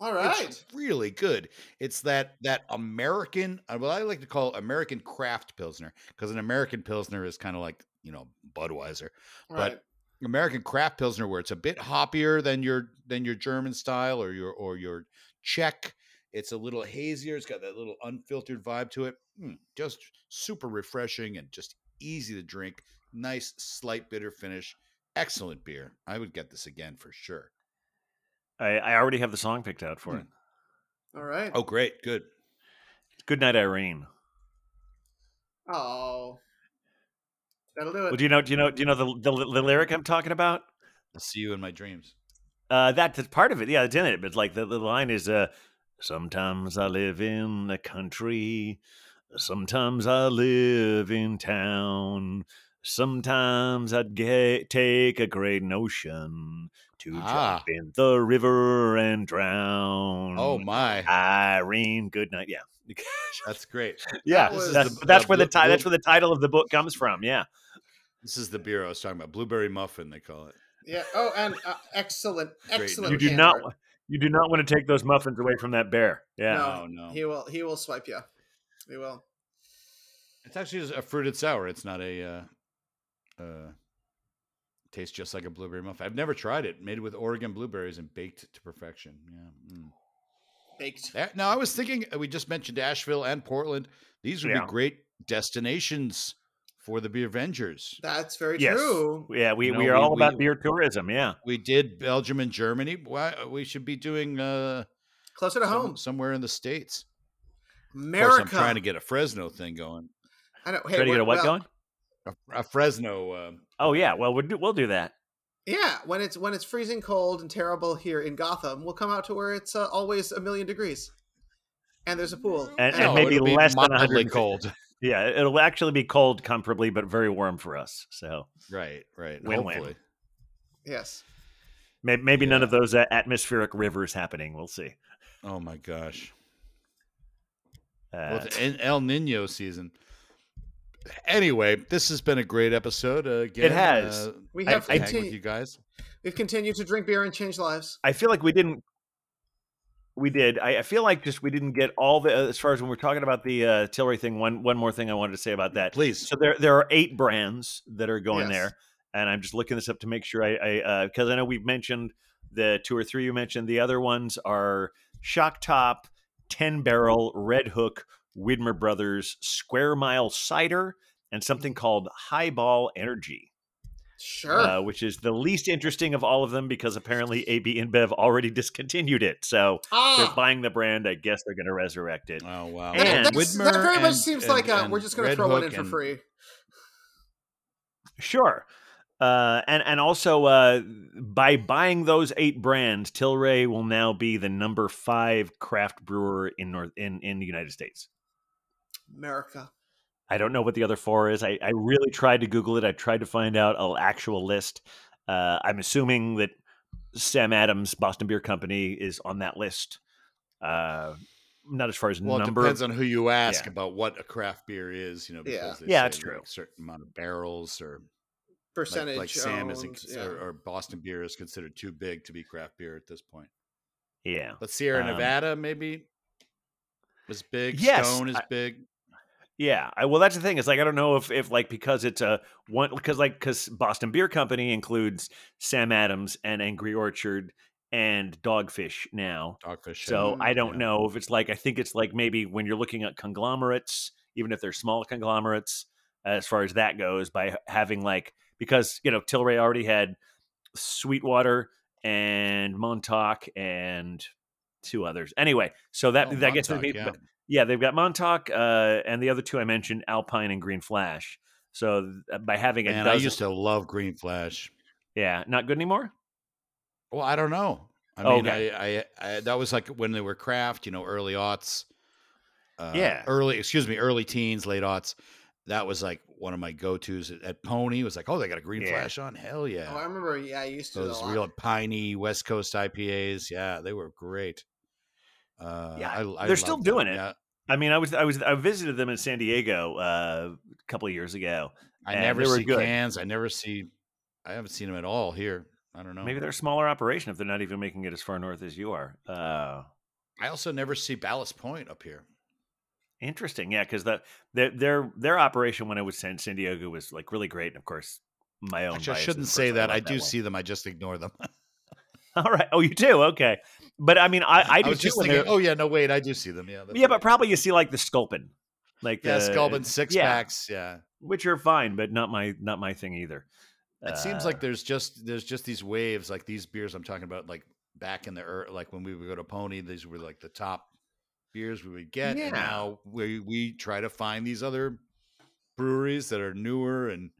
All right. It's really good. It's that that American, uh, what I like to call American craft pilsner, because an American pilsner is kind of like you know Budweiser. Right. American craft pilsner, where it's a bit hoppier than your than your German style or your or your Czech. It's a little hazier. It's got that little unfiltered vibe to it. Mm, just super refreshing and just easy to drink. Nice slight bitter finish. Excellent beer. I would get this again for sure. I, I already have the song picked out for Hmm. it. All right. Oh, great, good. Good night, Irene. Oh. That'll do it. Well, do you know? Do you know? Do you know the the, the lyric I'm talking about? I'll see you in my dreams. Uh, that's part of it. Yeah, it's in it. But like the, the line is, uh, "Sometimes I live in the country, sometimes I live in town. Sometimes I'd get, take a great notion to Ah. jump in the river and drown." Oh my, Irene, good night. Yeah, that's great. yeah. was that's, the- that's uh, where the Blue- that's where the title of the book comes from. Yeah. This is the beer I was talking about. Blueberry muffin, they call it. Yeah. Oh, and uh, excellent, excellent. You do can not. Art. You do not want to take those muffins away from that bear. Yeah. No. Oh no, He will. He will swipe you. He will. it's actually just a fruited sour. It's not a. Uh, uh, tastes just like a blueberry muffin. I've never tried it. Made with Oregon blueberries and baked to perfection. Yeah. mm. Baked. Eh, Now I was thinking uh, we just mentioned Asheville and Portland. These would Yeah. be great destinations for the Beer Avengers. That's very Yes. true. Yeah, we, You know, we are we- all about we- beer tourism. Yeah. We did Belgium and Germany. Why we should be doing uh, Closer to some- home. somewhere in the states. Of America. course, I'm trying to get a Fresno thing going. I know. Hey, Try to get a what well, going? A, a Fresno. Uh, Oh yeah. Well, we'll do, we'll do that. Yeah, when it's when it's freezing cold and terrible here in Gotham, we'll come out to where it's uh, always a million degrees, and there's a pool. And- And- and maybe less than mildly 150. cold. Yeah, it'll actually be cold comfortably, but very warm for us. So Right, right. Win-win. Hopefully. yes. maybe, maybe none of those uh, atmospheric rivers happening. We'll see. Oh my gosh. Uh, Well, it's in El Nino season. Anyway, this has been a great episode. Uh, again, it has. Uh, We have I, hang continu- with you guys. we've continued to drink beer and change lives. I feel like we didn't. We did. I, I feel like just we didn't get all the uh, as far as when we're talking about the uh, Tilray thing. One one more thing I wanted to say about mm, that. Please. So there there are eight brands that are going Yes. there, and I'm just looking this up to make sure I I uh, because I know we've mentioned the two or three you mentioned. The other ones are Shock Top, Ten Barrel, Redhook, Widmer Brothers, Square Mile Cider, and something called HiBall Energy, Sure. uh, which is the least interesting of all of them because apparently AB InBev already discontinued it. So they're ah, buying the brand. I guess they're going to resurrect it. Oh wow. And- that, that's- that very much and- seems and- like uh, and we're just going to Red throw one in for and- free. Sure. Uh, and and also uh, by buying those eight brands, Tilray will now be the number five craft brewer in North in, in the United States. America. I don't know what the other four is. I, I really tried to Google it. I tried to find out an actual list. Uh, I'm assuming that Sam Adams Boston Beer Company is on that list. Uh, not as far as Well, it depends on who you ask Yeah. about what a craft beer is, you know, Yeah. because they Yeah, say, it's true. a certain amount of barrels or like, Percentage. like Sam isn't owned, considered, yeah. or Boston beer is considered too big to be craft beer at this point. yeah. But Sierra Um, Nevada maybe was big. Yes, Stone is I- big. Yeah, I, well, that's the thing. It's like I don't know if, if like because it's a one because like because Boston Beer Company includes Sam Adams and Angry Orchard and Dogfish now. Dogfish. So I don't yeah. know if it's like I think it's like maybe when you're looking at conglomerates, even if they're small conglomerates, as far as that goes, by having like because you know Tilray already had Sweetwater and Montauk and two others. Anyway, so that Oh, guess Montauk, they- yeah. But- yeah, they've got Montauk, uh, and the other two I mentioned, Alpine and Green Flash. So th- by having a Man, I dozen, used to love Green Flash. yeah, not good anymore. Well, I don't know. I Oh, mean, okay. I, I, I that was like when they were craft, you know, early aughts. Uh, Yeah. early. Excuse me, early teens, late aughts. That was like one of my go tos at, at Pony. Was like, oh, they got a Green Yeah. Flash on. Hell yeah! Oh, I remember. Yeah, I used to. do Those that a lot. real piney West Coast IPAs. Yeah, they were great. Uh, Yeah, I, I they're still loved them, doing it. Yeah. I mean, I was I was I visited them in San Diego uh, a couple of years ago. I never see good. cans. I never see. I haven't seen them at all here. I don't know. Maybe they're a smaller operation if they're not even making it as far north as you are. Uh, I also never see Ballast Point up here. Interesting, yeah, because the their their their operation when I was in San Diego was like really great, and of course my own. I shouldn't say that. I do one. see them. I just ignore them. All right. Oh, you do? Okay. But I mean, I, I I do was too. just when thinking, oh yeah, no wait, I do see them. Yeah, yeah, but probably you see like the Sculpin, like yeah, the, Sculpin six yeah, packs. Yeah, which are fine, but not my not my thing either. it seems Uh, like there's just there's just these waves, like these beers I'm talking about, like back in the like when we would go to Pony, these were like the top beers we would get, Yeah. and now we we try to find these other breweries that are newer and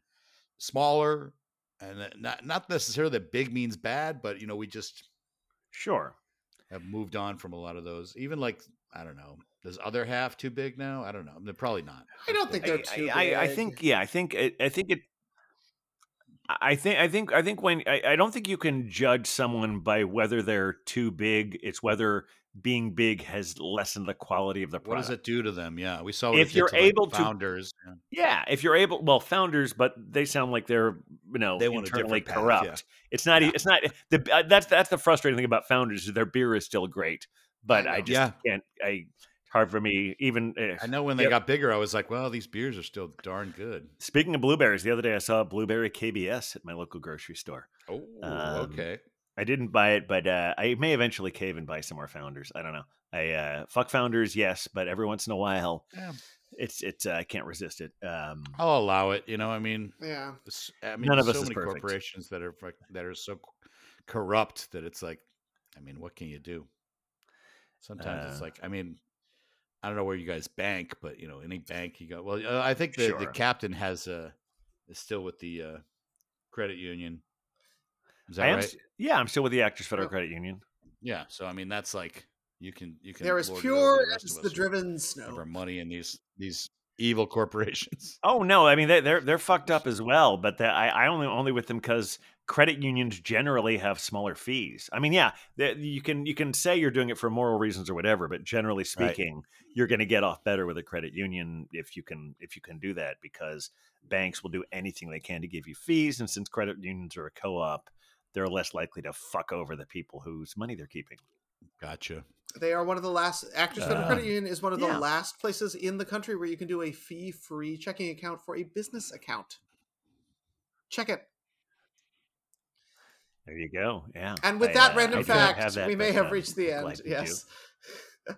smaller, and not not necessarily that big means bad, but you know we just sure. have moved on from a lot of those. Even like I don't know, does other half too big now? I don't know. They're probably not. I don't think they're too I, I big. think yeah, I think it, I think it. I think I think I think when I, I don't think you can judge someone by whether they're too big. It's whether being big has lessened the quality of the What does it do to them? Yeah, we saw If you're to, like, able to- founders. yeah. If you're able, well, founders, but they sound like they're you know They internally different path, yeah. corrupt. It's not. Yeah. It's not. The uh, that's that's the frustrating thing about founders. is Their beer is still great, but I I, just Yeah. can't. I hard for me even. eh, I know when they Yep. got bigger, I was like, well, these beers are still darn good. Speaking of blueberries, the other day I saw a blueberry KBS at my local grocery store. Oh, Um, okay. I didn't buy it, but uh, I may eventually cave and buy some more founders. I don't know. I uh, fuck founders, yes, but every once in a while, Yeah, it's it's uh, I can't resist it. Um, I'll allow it. You know, I mean, Yeah. I mean, None of there's us so is many perfect. corporations that are that are so corrupt that it's like, I mean, what can you do? Sometimes it's Uh, like, I mean, I don't know where you guys bank, but you know, any bank you go. Well, uh, I think the, the captain has uh is still with the uh, credit union. Is that I am, right? s- yeah, I'm still with the Actors Federal Yep. Credit Union. Yeah, so I mean that's like you can you can They're as lord it over pure the as the us driven have snow. our money in these these evil corporations. Oh no, I mean they, they're they're fucked up as well. But the, I I only only with them because credit unions generally have smaller fees. I mean, yeah, they, you can you can say you're doing it for moral reasons or whatever, but generally speaking, you're going to get off better with a credit union if you can if you can do that because banks will do anything they can to give you fees, and since credit unions are a co-op, they're less likely to fuck over the people whose money they're keeping. Gotcha. They are one of the last. Actors Federal Um, Credit Union is one of the yeah. last places in the country where you can do a fee-free checking account for a business account. Check it. There you go. Yeah. And with I, that uh, random I fact, that, we may have uh, reached the end. you. Yes.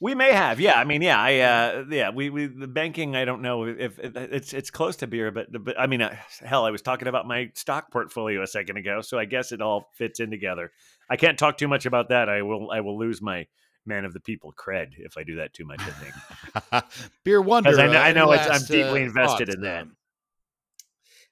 We may have, yeah. I mean, yeah, I, uh, yeah. We, we, the banking. I don't know if, if it's it's close to beer, but but I mean, uh, hell, I was talking about my stock portfolio a second ago, so I guess it all fits in together. I can't talk too much about that. I will I will lose my man of the people cred if I do that too much. I think. Beer wonder. 'Cause I kn- uh, I any know it's- I'm deeply uh, invested thoughts, in that.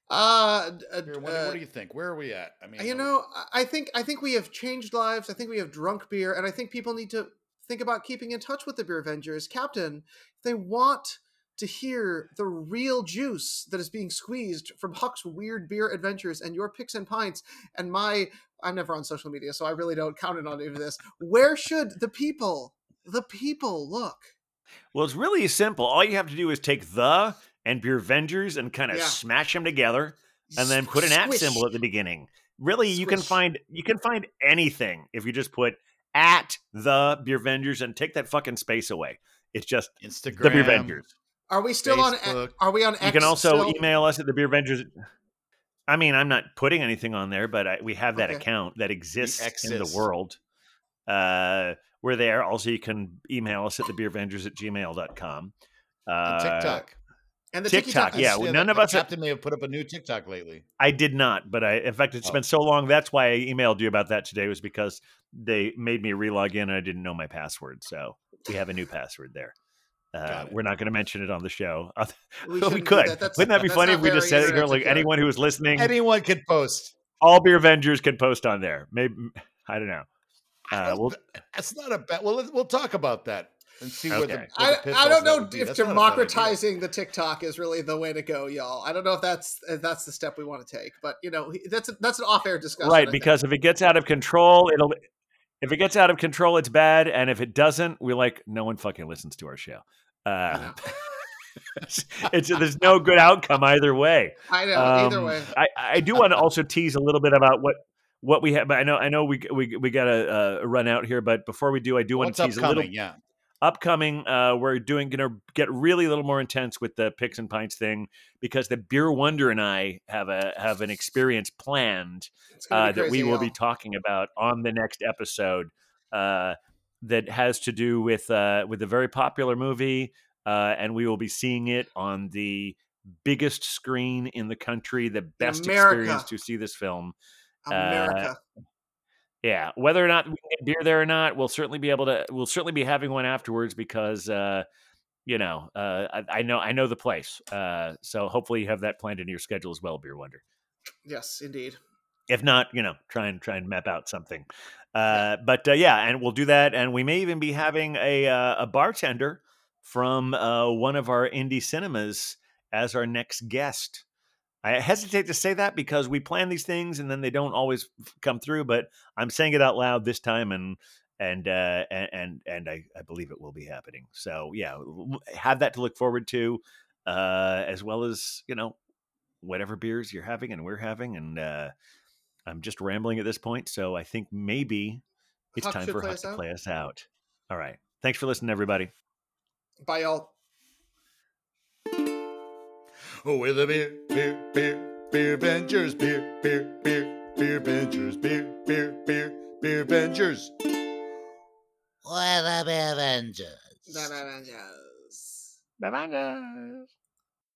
Uh, d- uh, Beer wonder, uh, what do you think? Where are we at? I mean, you know, I- I think I think we have changed lives. I think we have drunk beer, and I think people need to think about keeping in touch with the Beer Avengers, Captain. If they want to hear the real juice that is being squeezed from Huck's weird beer adventures and your picks and pints and my. I'm never on social media, so I really don't count it on any of this. Where should the people, the people, look? Well, it's really simple. All you have to do is take the and beer Avengers and kind of Yeah. smash them together, and then put an at symbol at the beginning. Really, you can find you can find anything if you just put at the beer Vengers and take that fucking space away. It's just Instagram. the beer Vengers. Are we still on? Facebook. Are we on? X You can also still? email us at the beer Vengers. I mean, I'm not putting anything on there, but I, we have that Okay. account that exists in the world. Uh, we're there. Also, you can email us at the Beer beervengers at gmail.com. Uh, And TikTok. And the TikTok, TikTok. yeah, well, none of us- Captain may have put up a new TikTok lately. I did not, but I, in fact, it's Oh. been so long. That's why I emailed you about that today, was because they made me relog in and I didn't know my password. So we have a new password there. Uh, we're not going to mention it on the show. We we, could. that. Wouldn't that be funny if we just said it here? Like anyone who is listening, Anyone could post. all beer Avengers can post on there. Maybe I don't know. Uh, well, th- that's not a bad. Well, we'll talk about that and see where the. Okay. where the I, I don't know if That's not a bad idea. democratizing the TikTok is really the way to go, y'all. I don't know if that's if that's the step we want to take, but you know, that's a, that's an off-air discussion. I right, think. because if it gets out of control, it'll. If it gets out of control, it's bad, and if it doesn't, we're like, no one fucking listens to our show. Uh, it's there's no good outcome either way. I know either Um, way. I, I do want to also tease a little bit about what what we have. But I know I know we we we got to uh, run out here. But before we do, I do want What's to tease a little. upcoming? Yeah. Upcoming, uh, we're doing to get really a little more intense with the picks and pints thing because the Beer Wonder and I have a have an experience planned uh, that we will be talking about on the next episode. Uh, that has to do with uh, with a very popular movie, uh, and we will be seeing it on the biggest screen in the country, the best America. experience to see this film. uh, America. Yeah, whether or not we get beer there or not, we'll certainly be able to. We'll certainly be having one afterwards because, uh, you know, uh, I, I know I know the place. Uh, so hopefully you have that planned in your schedule as well, Beer Wonder. yes, indeed. If not, you know, try and try and map out something. Uh, but uh, yeah, and we'll do that, and we may even be having a uh, a bartender from uh, one of our indie cinemas as our next guest. I hesitate to say that because we plan these things and then they don't always come through. But I'm saying it out loud this time, and and uh, and and, and I, I believe it will be happening. So yeah, have that to look forward to, uh, as well as you know whatever beers you're having and we're having. And uh, I'm just rambling at this point, so I think maybe it's Huck time for Huck us to out. play us out. All right, thanks for listening, everybody. Bye, y'all. Oh, we're the beer, beer, beer, beer Vengers, beer, beer, beer, beer Vengers, beer, beer, beer, beer Vengers. We're the Avengers. Bye, bye, bye, yes. Bye bye, guys.